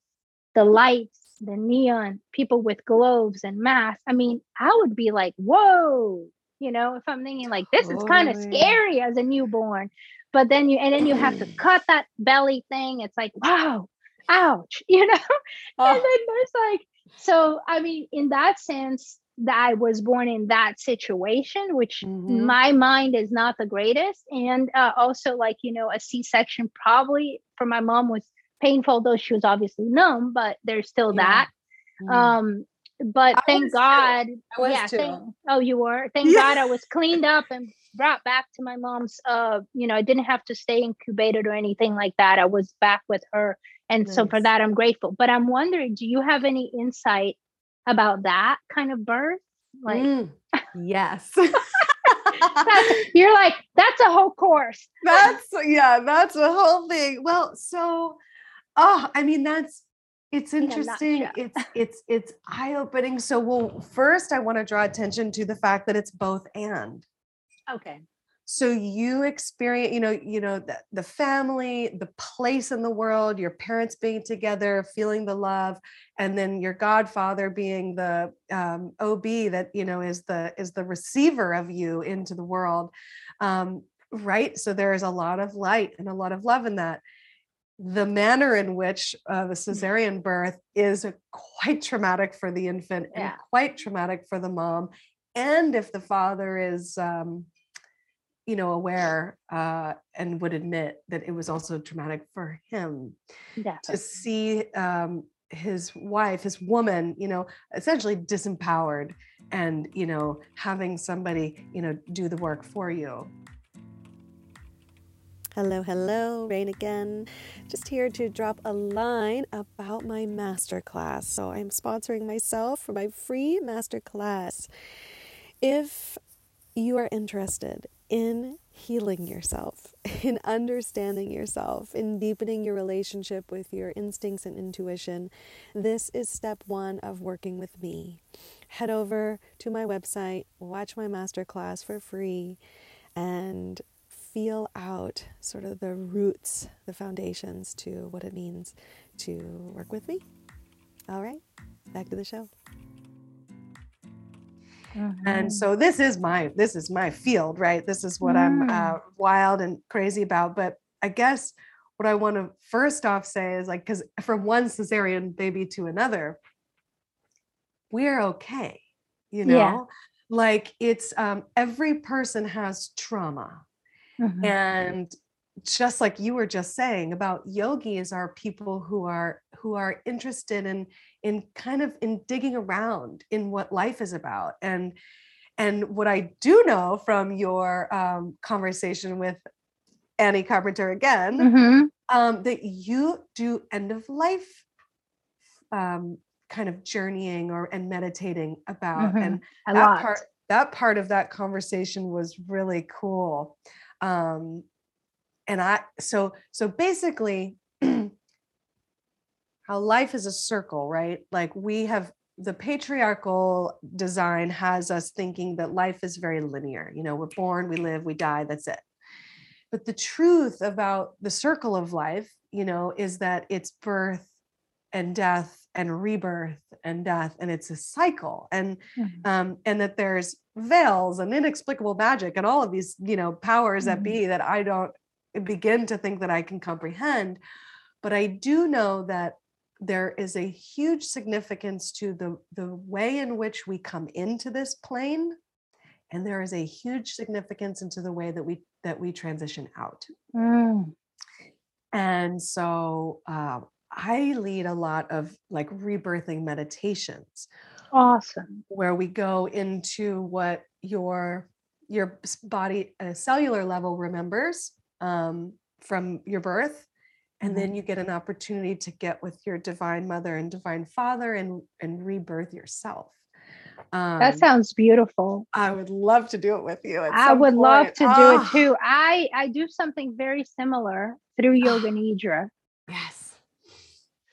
the lights, the neon, people with gloves and masks. I mean, I would be like, whoa, you know, if I'm thinking like this is kind of scary as a newborn. But then you, and then you have to cut that belly thing. It's like, wow, ouch, you know? Oh. And then there's like, so I mean, in that sense, that I was born in that situation, which mm-hmm. my mind is not the greatest. And uh, also, like, you know, a C section probably for my mom was painful, though she was obviously numb, but there's still yeah. that. Mm-hmm. Um, but I thank God. yeah. Thank, oh, you were? Thank yeah. God I was cleaned up and brought back to my mom's. Uh, you know, I didn't have to stay incubated or anything like that. I was back with her. And nice. so for that, I'm grateful. But I'm wondering, do you have any insight about that kind of birth? Like, mm, yes. you're like, that's a whole course. That's, yeah, that's a whole thing. Well, so, oh, I mean, that's, it's interesting. It's it's it's eye-opening. So well, first I want to draw attention to the fact that it's both and. Okay so you experience you know you know the, the family the place in the world your parents being together feeling the love and then your godfather being the um, ob that you know is the is the receiver of you into the world um, right so there is a lot of light and a lot of love in that the manner in which uh, the mm. cesarean birth is quite traumatic for the infant yeah. and quite traumatic for the mom and if the father is um, you know aware uh, and would admit that it was also traumatic for him to see um, his wife his woman you know essentially disempowered and you know having somebody you know do the work for you Hello, hello, Reyn again. Just here to drop a line about my masterclass. So, I'm sponsoring myself for my free masterclass. If you are interested in healing yourself, in understanding yourself, in deepening your relationship with your instincts and intuition, this is step one of working with me. Head over to my website, watch my masterclass for free, and feel out sort of the roots, the foundations to what it means to work with me. All right, back to the show. Mm-hmm. And so this is my this is my field, right? This is what mm. I'm uh, wild and crazy about. But I guess what I want to first off say is like because from one cesarean baby to another, we're okay, you know. Yeah. Like it's um, every person has trauma, Mm-hmm. And just like you were just saying about yogis are people who are who are interested in in kind of in digging around in what life is about and and what i do know from your um, conversation with annie carpenter again mm-hmm. um, that you do end of life um, kind of journeying or and meditating about mm-hmm. and A that lot. part that part of that conversation was really cool um and i so so basically how life is a circle right like we have the patriarchal design has us thinking that life is very linear you know we're born we live we die that's it but the truth about the circle of life you know is that it's birth and death and rebirth and death and it's a cycle and mm-hmm. um and that there's veils and inexplicable magic and all of these you know powers mm-hmm. that be that i don't begin to think that i can comprehend but i do know that there is a huge significance to the the way in which we come into this plane and there is a huge significance into the way that we that we transition out mm. and so uh, I lead a lot of like rebirthing meditations. Awesome. Where we go into what your your body at a cellular level remembers um, from your birth and mm-hmm. then you get an opportunity to get with your divine mother and divine father and and rebirth yourself um, that sounds beautiful i would love to do it with you i would point. love to oh. do it ah. too i i do something very similar through yoga nidra yes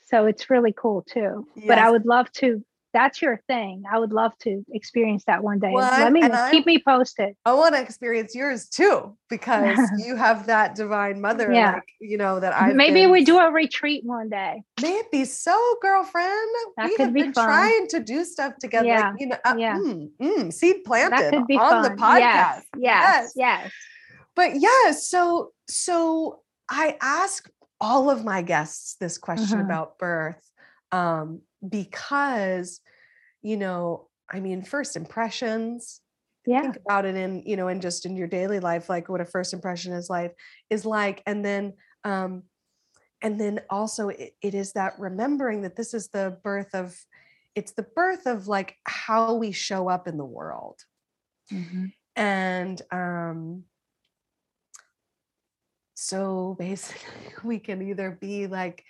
so it's really cool too. Yes. But I would love to. That's your thing. I would love to experience that one day. Well, Let me keep me posted. I want to experience yours too because you have that divine mother. Yeah. Like, you know that I maybe been... we do a retreat one day. Maybe so, girlfriend. That we could be been fun. trying to do stuff together. Yeah. Like, you know, uh, yeah. Mm, mm, seed planted that could be on fun. the podcast. Yes. Yes. yes. yes. But yeah, so so I ask all of my guests this question mm-hmm. about birth um, because you know i mean first impressions yeah think about it in you know in just in your daily life like what a first impression is life is like and then um and then also it, it is that remembering that this is the birth of it's the birth of like how we show up in the world mm-hmm. and um so basically we can either be like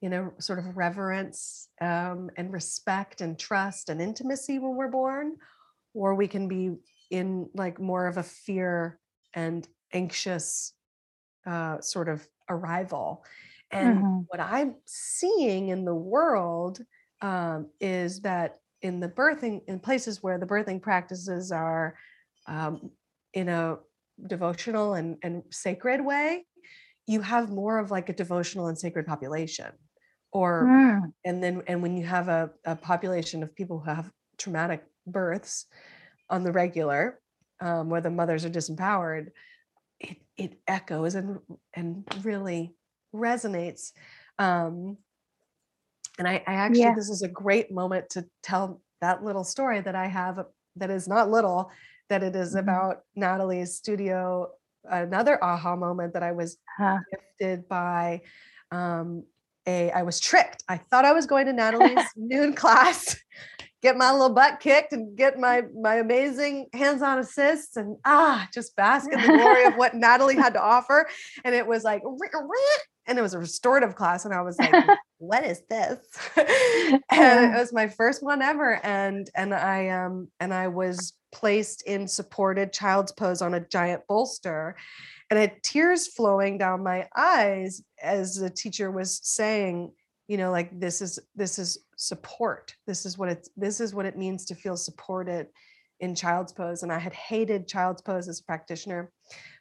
you know sort of reverence um, and respect and trust and intimacy when we're born or we can be in like more of a fear and anxious uh, sort of arrival and mm-hmm. what i'm seeing in the world um, is that in the birthing in places where the birthing practices are um, in a devotional and, and sacred way, you have more of like a devotional and sacred population. Or mm. and then and when you have a, a population of people who have traumatic births on the regular, um, where the mothers are disempowered, it it echoes and and really resonates. Um, and I, I actually yeah. this is a great moment to tell that little story that I have that is not little that it is mm-hmm. about Nathalie's studio. Another aha moment that I was huh. gifted by um, a, I was tricked. I thought I was going to Nathalie's noon class, get my little butt kicked and get my my amazing hands-on assists and ah, just bask in the glory of what Nathalie had to offer. And it was like, and it was a restorative class, and I was like, what is this? and it was my first one ever. And and I um and I was placed in supported child's pose on a giant bolster and I had tears flowing down my eyes as the teacher was saying you know like this is this is support this is what it's this is what it means to feel supported in child's pose and i had hated child's pose as a practitioner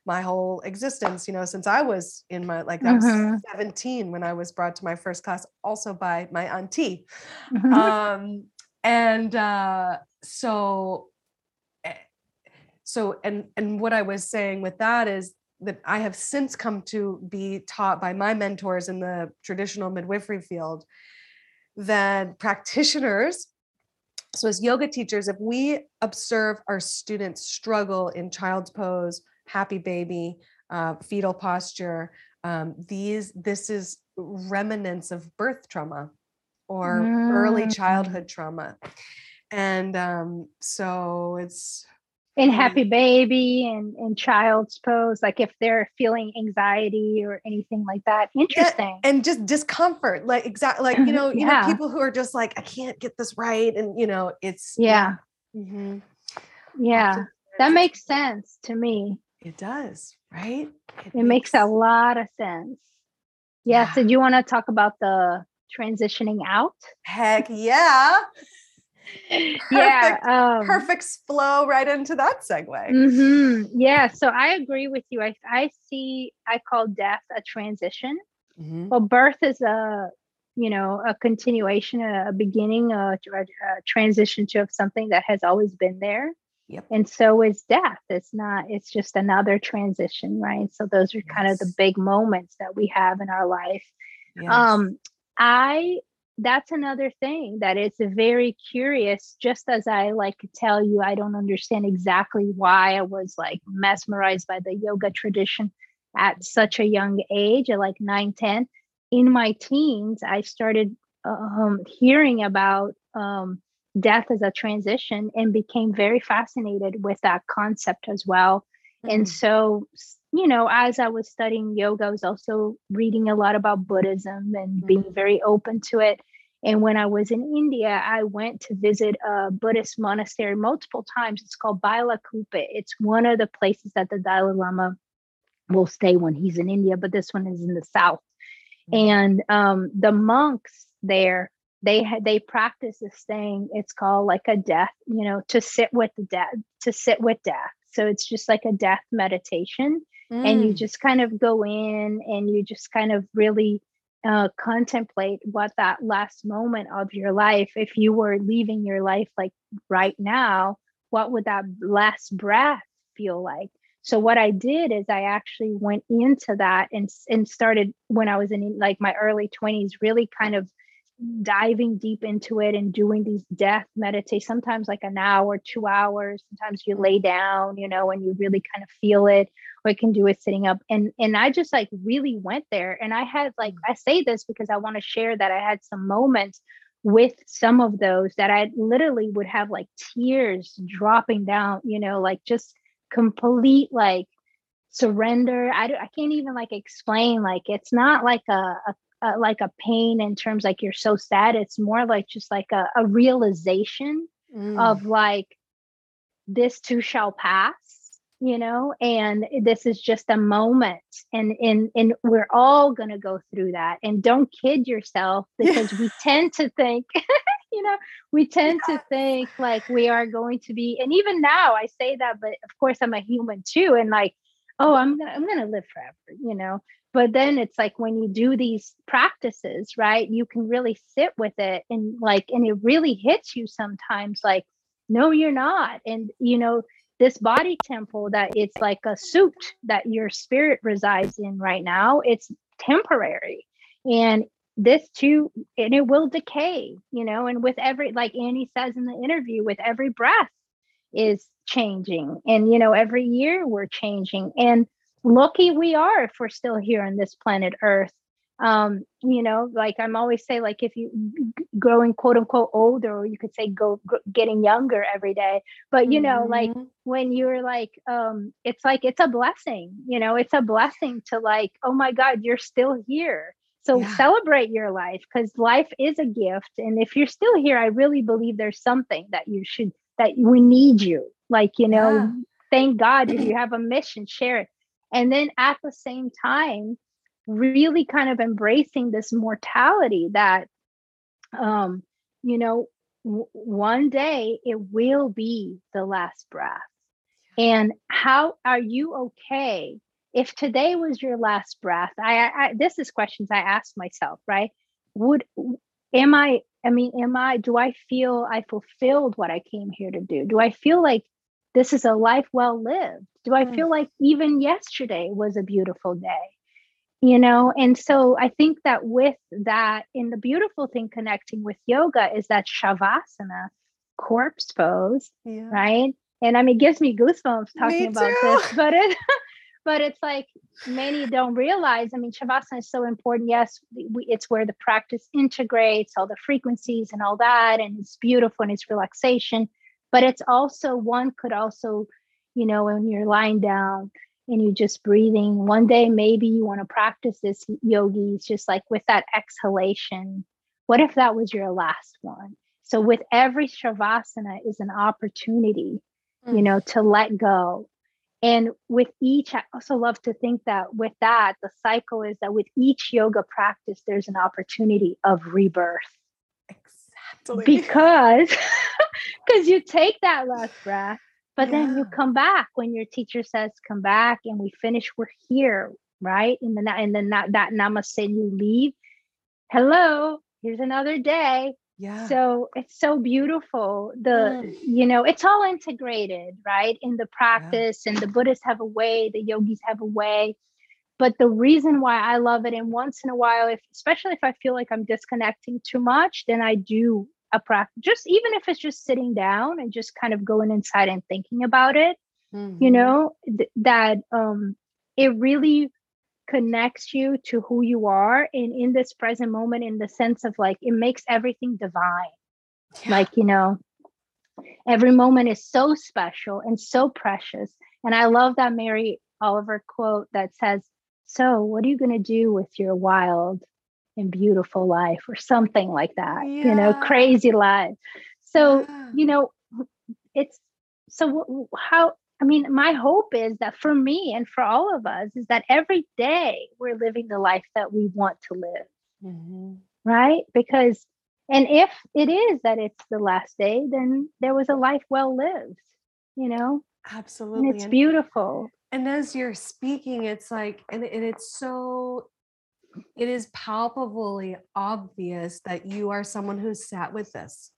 my whole existence you know since i was in my like i was mm-hmm. 17 when i was brought to my first class also by my auntie mm-hmm. um and uh so eh, so and and what i was saying with that is that I have since come to be taught by my mentors in the traditional midwifery field that practitioners, so as yoga teachers, if we observe our students struggle in child's pose, happy baby, uh, fetal posture, um, these this is remnants of birth trauma or mm. early childhood trauma, and um, so it's in happy baby and in child's pose like if they're feeling anxiety or anything like that interesting. yeah, and just discomfort like exactly like you know you yeah. know people who are just like i can't get this right and you know it's yeah. Mm-hmm. yeah. that makes sense to me. It does right? It, it makes, makes, a lot of sense. Yeah, yeah. so do you want to talk about the transitioning out? Heck yeah perfect, yeah um, perfect flow right into that segue mm-hmm. yeah so i agree with you i, I see i call death a transition mm-hmm. well birth is a you know a continuation a, beginning a, a, transition to something that has always been there yep. and so is death it's not it's just another transition right so those are yes. kind of the big moments that we have in our life yes. um i that's another thing that it's very curious just as i like to tell you i don't understand exactly why i was like mesmerized by the yoga tradition at such a young age at like 9 10 in my teens i started um, hearing about um, death as a transition and became very fascinated with that concept as well mm-hmm. and so you know, as I was studying yoga, I was also reading a lot about Buddhism and mm-hmm. being very open to it. And when I was in India, I went to visit a Buddhist monastery multiple times. It's called Bylakuppe. It's one of the places that the Dalai Lama will stay when he's in India, but this one is in the south. Mm-hmm. And um, the monks there, they had they practice this thing. It's called like a death, you know, to sit with the death, to sit with death. So it's just like a death meditation mm. and you mm. just kind of go in and you just kind of really uh, contemplate what that last moment of your life if you were leaving your life like right now what would that last breath feel like so what i did is i actually went into that and and started when i was in like my early 20s really kind of diving deep into it and doing these death meditate sometimes like an hour two hours sometimes you lay down you know and you really kind of feel it or you can do it sitting up. And and i just like really went there. And i had like mm. i say this because i want to share that i had some moments with some of those that i literally would have like tears dropping down you know like just complete like surrender. I, I can't even like explain like it's not like a, a uh, like a pain in terms like you're so sad it's more like just like a, a realization mm. of like this too shall pass you know and this is just a moment and and and we're all going to go through that and don't kid yourself because yeah. we tend to think you know we tend yeah. to think like we are going to be and even now i say that but of course i'm a human too and like oh i'm gonna i'm gonna live forever you know but then it's like when you do these practices right you can really sit with it and like and it really hits you sometimes like no you're not and you know this body temple that it's like a suit that your spirit resides in right now it's temporary and this too and it will decay you know and with every like annie says in the interview with every breath is changing. And, you know, every year we're changing. And lucky we are if we're still here on this planet Earth. Um, you know, like I'm always say, like if you growing quote unquote older, or you could say go, go getting younger every day. But you know, mm-hmm. like when you're like, um, it's like it's a blessing. You know, it's a blessing to like, oh my God, you're still here. So yeah. celebrate your life because life is a gift. And if you're still here, I really believe there's something that you should that we need you. Like, you know, yeah. thank God if you have a mission, share it. And then at the same time, really kind of embracing this mortality that um, you know, w- one day it will be the last breath. And how are you okay if today was your last breath? I, I this is questions I ask myself, right? Would am I I mean, am I, do I feel I fulfilled what I came here to do? Do I feel like this is a life well lived? Do I mm. feel like even yesterday was a beautiful day? You know, and so I think that with that, in the beautiful thing connecting with yoga is that shavasana, corpse pose, yeah. right? And I mean, it gives me goosebumps talking me about this, but it, but it's like many don't realize i mean shavasana is so important yes we, it's where the practice integrates all the frequencies and all that and it's beautiful and it's relaxation but it's also one could also you know when you're lying down and you're just breathing one day maybe you want to practice this yogis just like with that exhalation what if that was your last one so with every shavasana is an opportunity you mm. know to let go and with each, I also love to think that with that, the cycle is that with each yoga practice, there's an opportunity of rebirth. Because because you take that last breath, but yeah. then you come back when your teacher says come back and we finish, we're here, right? And then and then that, that namaste you leave. Hello, here's another day yeah so it's so beautiful the mm. you know it's all integrated right in the practice yeah. and the buddhists have a way the yogis have a way but the reason why i love it and once in a while if especially if i feel like i'm disconnecting too much then i do a practice just even if it's just sitting down and just kind of going inside and thinking about it mm-hmm. you know th- that um it really connects you to who you are and in this present moment in the sense of like it makes everything divine yeah. like you know every moment is so special and so precious and i love that mary oliver quote that says so what are you going to do with your wild and beautiful life or something like that yeah. you know crazy life so yeah. you know it's so how I mean, my hope is that for me and for all of us is that every day we're living the life that we want to live. Mm-hmm. Right? Because, and if it is that it's the last day, then there was a life well lived, you know? Absolutely. And it's beautiful. And as you're speaking, it's like, and, and it's so, it is palpably obvious that you are someone who's sat with this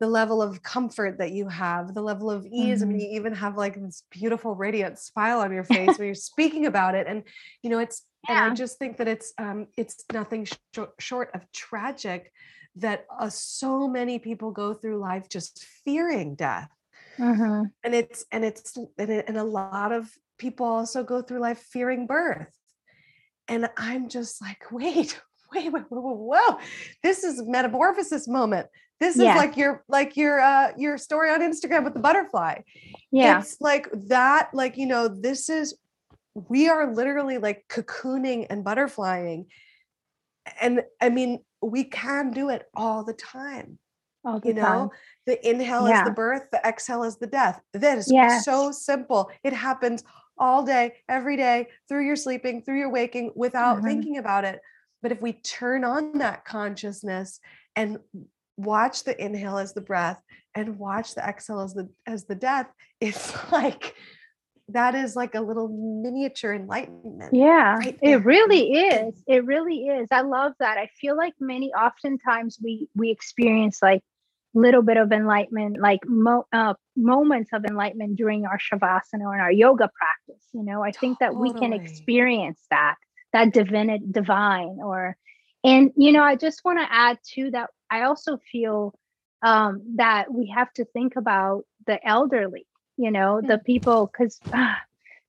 the level of comfort that you have, the level of ease. Mm-hmm. I mean, mm-hmm. you even have like this beautiful, radiant smile on your face when you're speaking about it. And you know, it's yeah. and I just think that it's um, it's nothing sh- short of tragic that uh, so many people go through life just fearing death. Mm-hmm. And it's and it's and, it, and a lot of people also go through life fearing birth. And I'm just like, wait, wait, wait, whoa, whoa, whoa. This is metamorphosis moment. This yeah. is like your like your uh your story on Instagram with the butterfly. Yeah. It's like that, like, you know, this is we are literally like cocooning and butterflying. And I mean, we can do it all the time. You time. know, the inhale yeah. is the birth, the exhale is the death. That is yes. so simple. It happens all day, every day, through your sleeping, through your waking, without mm-hmm. thinking about it. But if we turn on that consciousness and watch the inhale as the breath and watch the exhale as the as the death it's like that is like a little miniature enlightenment yeah right it really is it really is i love that i feel like many oftentimes we we experience like little bit of enlightenment like mo- uh, moments of enlightenment during our shavasana or our yoga practice you know i think that we can experience that that divine divine or and you know i just want to add to that I also feel um, that we have to think about the elderly, you know, the Mm. people, because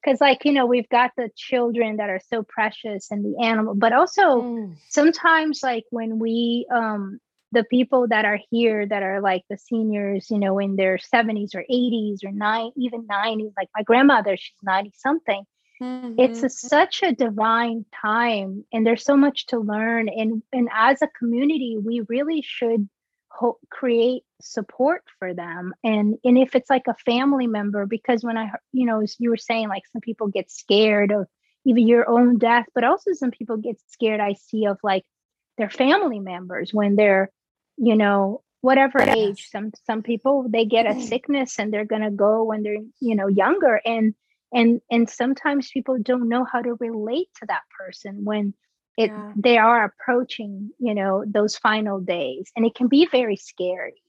because like you know we've got the children that are so precious and the animal but also Mm. sometimes like when we um the people that are here that are like the seniors you know in their 70s or 80s or 9 even 90s like my grandmother she's 90 something it's Mhm. a, such a divine time and there's so much to learn and and as a community we really should ho- create support for them and and if it's like a family member because when i you know as you were saying like some people get scared of even your own death but also some people get scared i see of like their family members when they're you know whatever age some some people they get a Mm. sickness and they're going to go when they're you know younger. And and and sometimes people don't know how to relate to that person when it Yeah. they are approaching you know those final days. And it can be very scary.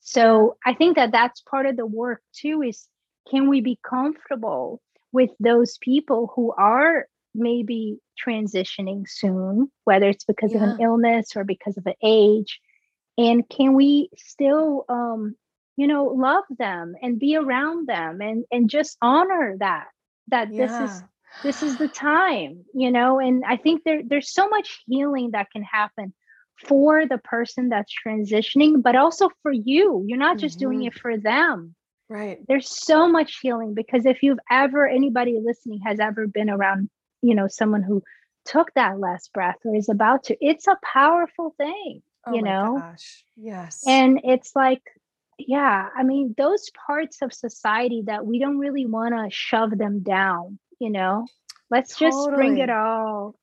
So i think that that's part of the work too is can we be comfortable with those people who are maybe transitioning soon whether it's because of an illness or because of an age and can we still um you know love them and be around them and and just honor that that this is this is the time you know? And i think there there's so much healing that can happen for the person that's transitioning but also for you. You're not just doing Mhm. it for them. Right. there's so much healing because if you've ever anybody listening has ever been around you know someone who took that last breath or is about to it's a powerful thing Oh you know gosh. Yes. and it's like yeah i mean those parts of society that we don't really want to shove them down you know let's just bring it all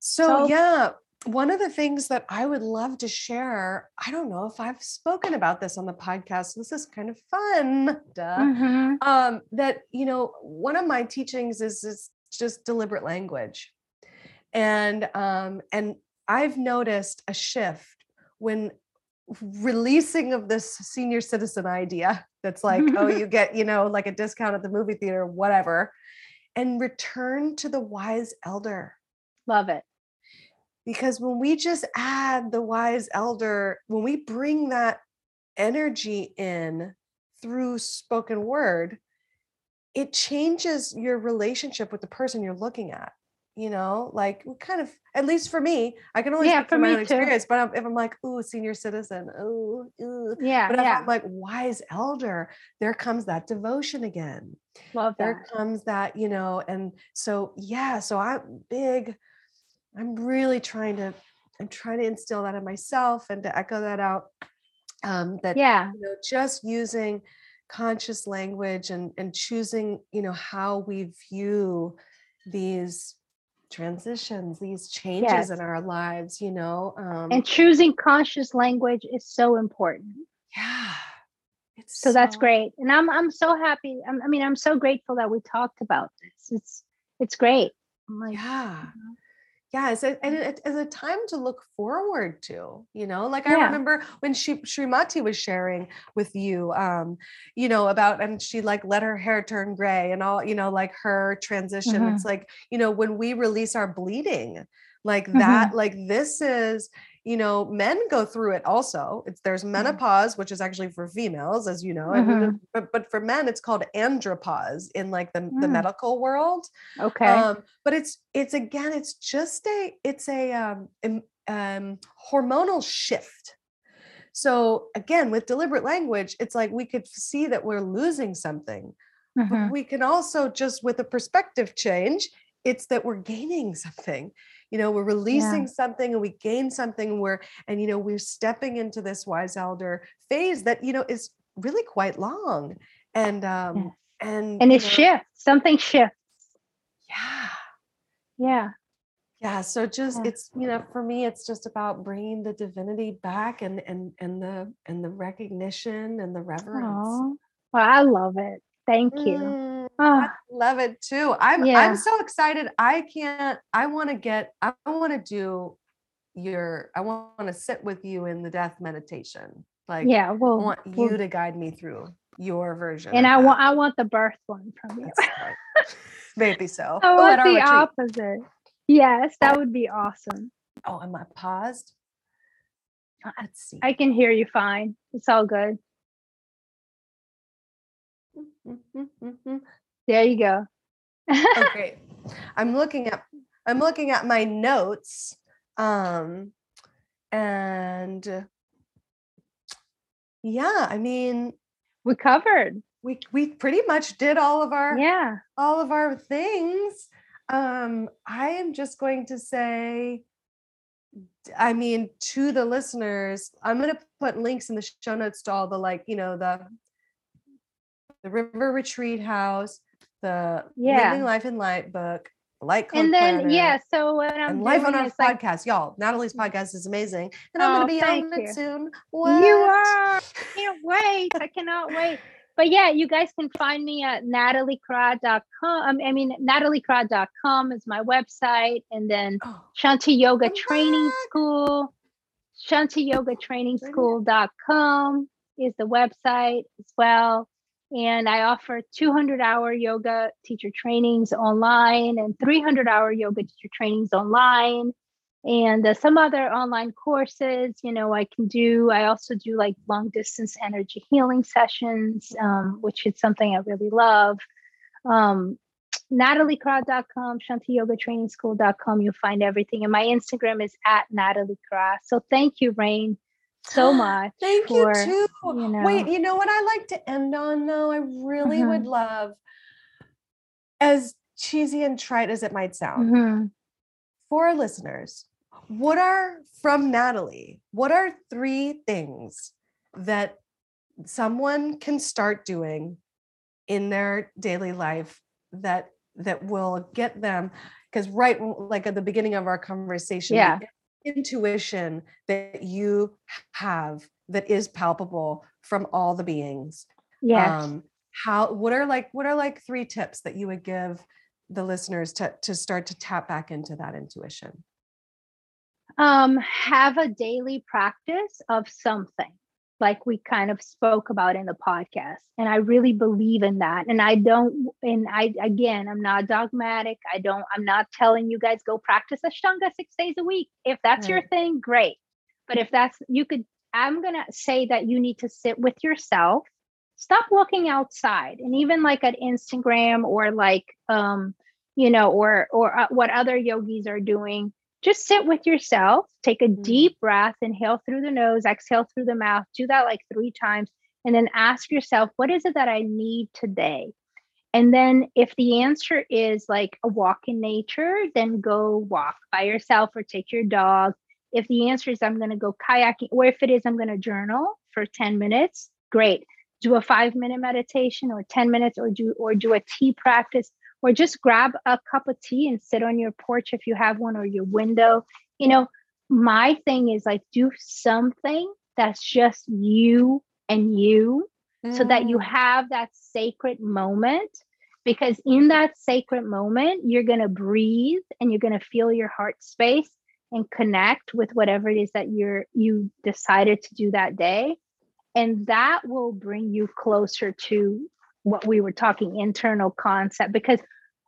So, So- yeah, one of the things that I would love to share, I don't know if I've spoken about this on the podcast. This is kind of fun. Duh. Mhm. Um, that you know, one of my teachings is is just deliberate language. And um, and I've noticed a shift when releasing of this senior citizen idea that's like, oh, you get, you know, like a discount at the movie theater, whatever, and return to the wise elder. Love it. Because when we just add the wise elder when we bring that energy in through spoken word it changes your relationship with the person you're looking at you know like kind of at least for me i can only Yeah, speak from my own too. experience but I'm- if i'm like ooh senior citizen ooh, ooh. yeah but if yeah i'm like wise elder there comes that devotion again love that there comes that you know and so yeah so i'm big i'm really trying to i'm trying to instill that in myself and to echo that out um that yeah you know just using conscious language and and choosing you know how we view these transitions these changes Yes. in our lives you know um and choosing conscious language is so important. Yeah. It's so that's great. And i'm i'm so happy I'm, i mean i'm so grateful that we talked about this. It's it's great. I'm like, yeah. know? Yeah it's a, and it, it's a time to look forward to you know like i remember when she Srimati was sharing with you um you know about and she like let her hair turn gray and all you know like her transition Mhm. it's like you know when we release our bleeding like Mm-hmm. that like this is you know men go through it also it's there's Mm-hmm. menopause which is actually for females as you know don't- but, but for men it's called andropause in like the, the Mm. medical world okay um but it's it's again it's just a it's a um, um hormonal shift so again with deliberate language it's like we could see that we're losing something Mhm. but we can also just with a perspective change it's that we're gaining something you know we're releasing something and we gain something and we're and you know we're stepping into this wise elder phase that you know is really quite long. And um and and it know, shifts something shifts. Yeah. Yeah. Yeah so just Yeah. it's you know for me it's just about bringing the divinity back and and and the and the recognition and the reverence. Oh well i love it. Thank you. Mm, Ah. I love it too i'm Yeah. i'm so excited i can't i want to get i want to do your i want to sit with you in the death meditation like yeah i well, want well, you to guide me through your version and i want i want the birth one from you right. maybe so i oh want at the opposite yes that would be awesome oh am i paused uh, Let's see. I can hear you fine. It's all good. Mm-hmm, mm-hmm, mm-hmm. There you go. oh, great. I'm looking at I'm looking at my notes. Um and yeah, I mean we covered. We we pretty much did all of our yeah, all of our things. Um I am just going to say I mean, to the listeners, I'm going to put links in the show notes to all the like, you know, the the River Retreat House, the yeah. Living Life in Light book, Light Code And then Planner, yeah, so what I'm and Life on Earth podcast, y'all. Nathalie's podcast is amazing, and I'm oh, going to be on it soon. What? You are. I can't wait. I cannot wait but yeah, you guys can find me at nathaliecroix.com. I mean, nathaliecroix.com is my website. And then oh. Shanti Yoga Training School, Shanti Yoga Training School.com is the website as well. And I offer 200 hour yoga teacher trainings online and 300 hour yoga teacher trainings online. And uh, some other online courses you know i can do i also do like long distance energy healing sessions um, which is something i really love. Um, nathaliecroix.com shantiyogatrainingschool.com you'll find everything. And my instagram is at nathalie Croix. so thank you Reyn so much thank for, you too you know, wait you know what i like to end on though i really uh-huh. would love as cheesy and trite as it might sound mm-hmm for our listeners, what are from Nathalie? What are three things that someone can start doing in their daily life that that will get them because right like at the beginning of our conversation yeah intuition that you have that is palpable from all the beings. Yeah um how what are like what are like three tips that you would give the listeners to to start to tap back into that intuition? Um, have a daily practice of something like we kind of spoke about in the podcast and i really believe in that and i don't and i again i'm not dogmatic i don't i'm not telling you guys go practice ashtanga six days a week if that's right. your thing great but if that's you could i'm gonna say that you need to sit with yourself stop looking outside and even like at instagram or like um you know or or uh, what other yogis are doing just sit with yourself, take a mm-hmm. deep breath, inhale through the nose, exhale through the mouth. Do that like three times. And then ask yourself, what is it that I need today? And then if the answer is like a walk in nature, then go walk by yourself or take your dog. If the answer is I'm going to go kayaking, or if it is I'm going to journal for 10 minutes, great. Do a five minute meditation or 10 minutes or do or do a tea practice or just grab a cup of tea and sit on your porch if you have one or your window. You know, my thing is like do something that's just you and you mm. so that you mm. have that sacred moment because in that sacred moment you're going to breathe and you're going to feel your heart space and connect with whatever it is that you're you decided to do that day and that will bring you closer to what we were talking internal concept because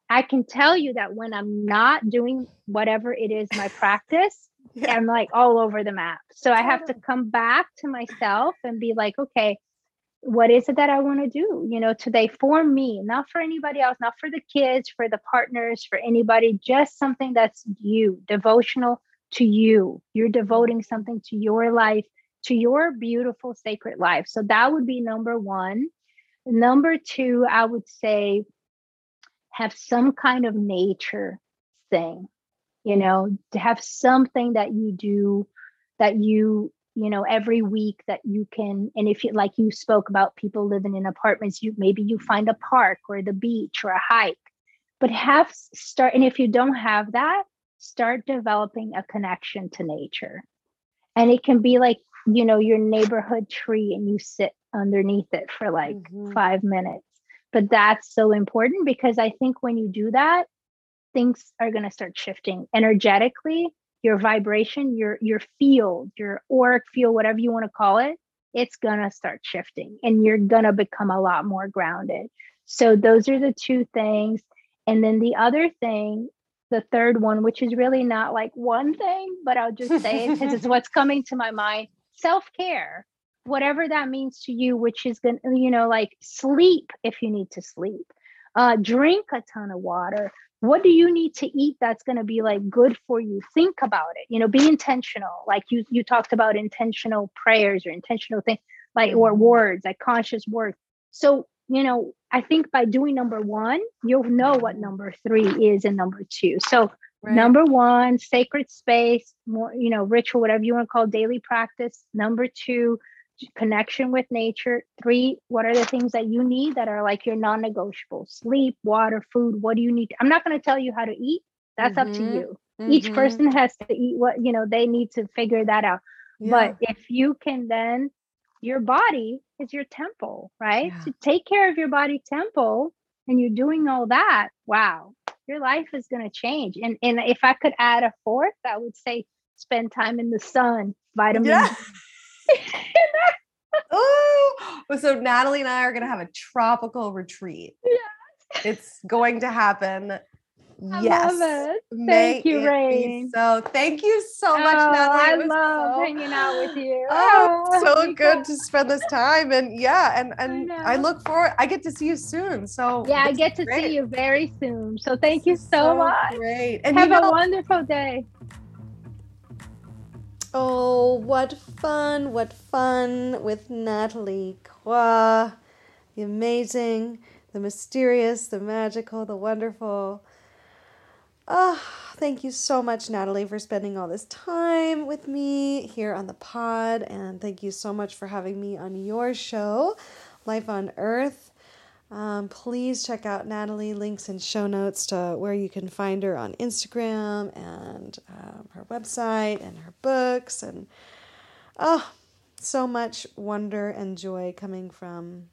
I can tell you that when I'm not doing whatever it is my practice, yeah. I'm like all over the map. So I have to come back to myself and be like, okay, what is it that I want to do? You know, today for me, not for anybody else, not for the kids, for the partners, for anybody, just something that's you, devotional to you. You're devoting something to your life, to your beautiful sacred life. So that would be number one. Number two, I would say have some kind of nature thing, you know, to have something that you do that you, you know, every week that you can, and if you like you spoke about people living in apartments, you maybe you find a park or the beach or a hike, but have start, and if you don't have that, start developing a connection to nature. And it can be like, you know, your neighborhood tree and you sit underneath it for like mm-hmm. five minutes but that's so important because I think when you do that, things are going to start shifting energetically. Your vibration, your your field, your auric field, whatever you want to call it, it's gonna start shifting, and you're gonna become a lot more grounded. So those are the two things. And then the other thing, the third one, which is really not like one thing, but I'll just say it because it's what's coming to my mind, self-care whatever that means to you which is going to you know like sleep if you need to sleep. Uh drink a ton of water. What do you need to eat that's going to be like good for you? Think about it. You know be intentional. Like you you talked about intentional prayers or intentional things like or mm-hmm. words like conscious words. So you know i think by doing number one you'll know what number three is and number two. So right. number one sacred space more you know ritual whatever you want to call daily practice. Number two connection with nature. Three, what are the things that you need that are like your non negotiable? Sleep, water, food. What do you need? I'm not going to tell you how to eat. That's mm-hmm. up to mm-hmm. you. Mm-hmm. Each person has to eat what, you know, they need to figure that out. Yeah. But if you can then, your body is your temple, right? Yeah. To take care of your body temple and you're doing all that, wow, your life is going to change. And, and if I could add a fourth, I would say spend time in the sun, vitamin yeah. oh, so Nathalie and I are going to have a tropical retreat. Yes. It's going to happen. I yes. Thank you, Reyn. So thank you so much, oh, Nathalie. I love so, hanging out with you. Oh, oh so good to spend this time. And yeah, and and I, I, look forward. I get to see you soon. So yeah, I get to great. see you very soon. So thank you so, so much. Great. And have you know, a wonderful day. Oh, what fun, what fun with Nathalie Croix. The amazing, the mysterious, the magical, the wonderful. Oh, thank you so much, Nathalie, for spending all this time with me here on the pod. And thank you so much for having me on your show, Life on Earth. Um, please check out Nathalie. Links and show notes to where you can find her on Instagram and um, her website and her books. And oh, so much wonder and joy coming from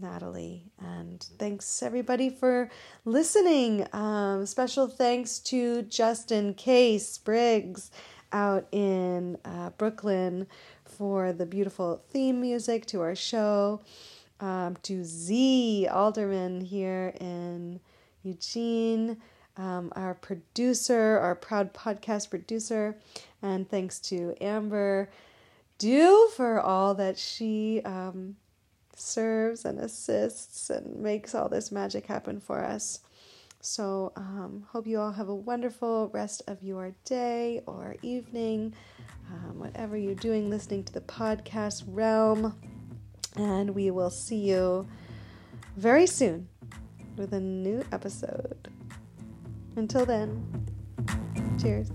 Nathalie. And thanks everybody for listening. Um, special thanks to Justin Case Briggs out in uh, Brooklyn for the beautiful theme music to our show um, to Z Alderman here in Eugene, um, our producer, our proud podcast producer, and thanks to Amber Dew for all that she um, serves and assists and makes all this magic happen for us. So, um, hope you all have a wonderful rest of your day or evening, um, whatever you're doing, listening to the podcast realm. And we will see you very soon with a new episode. Until then, cheers.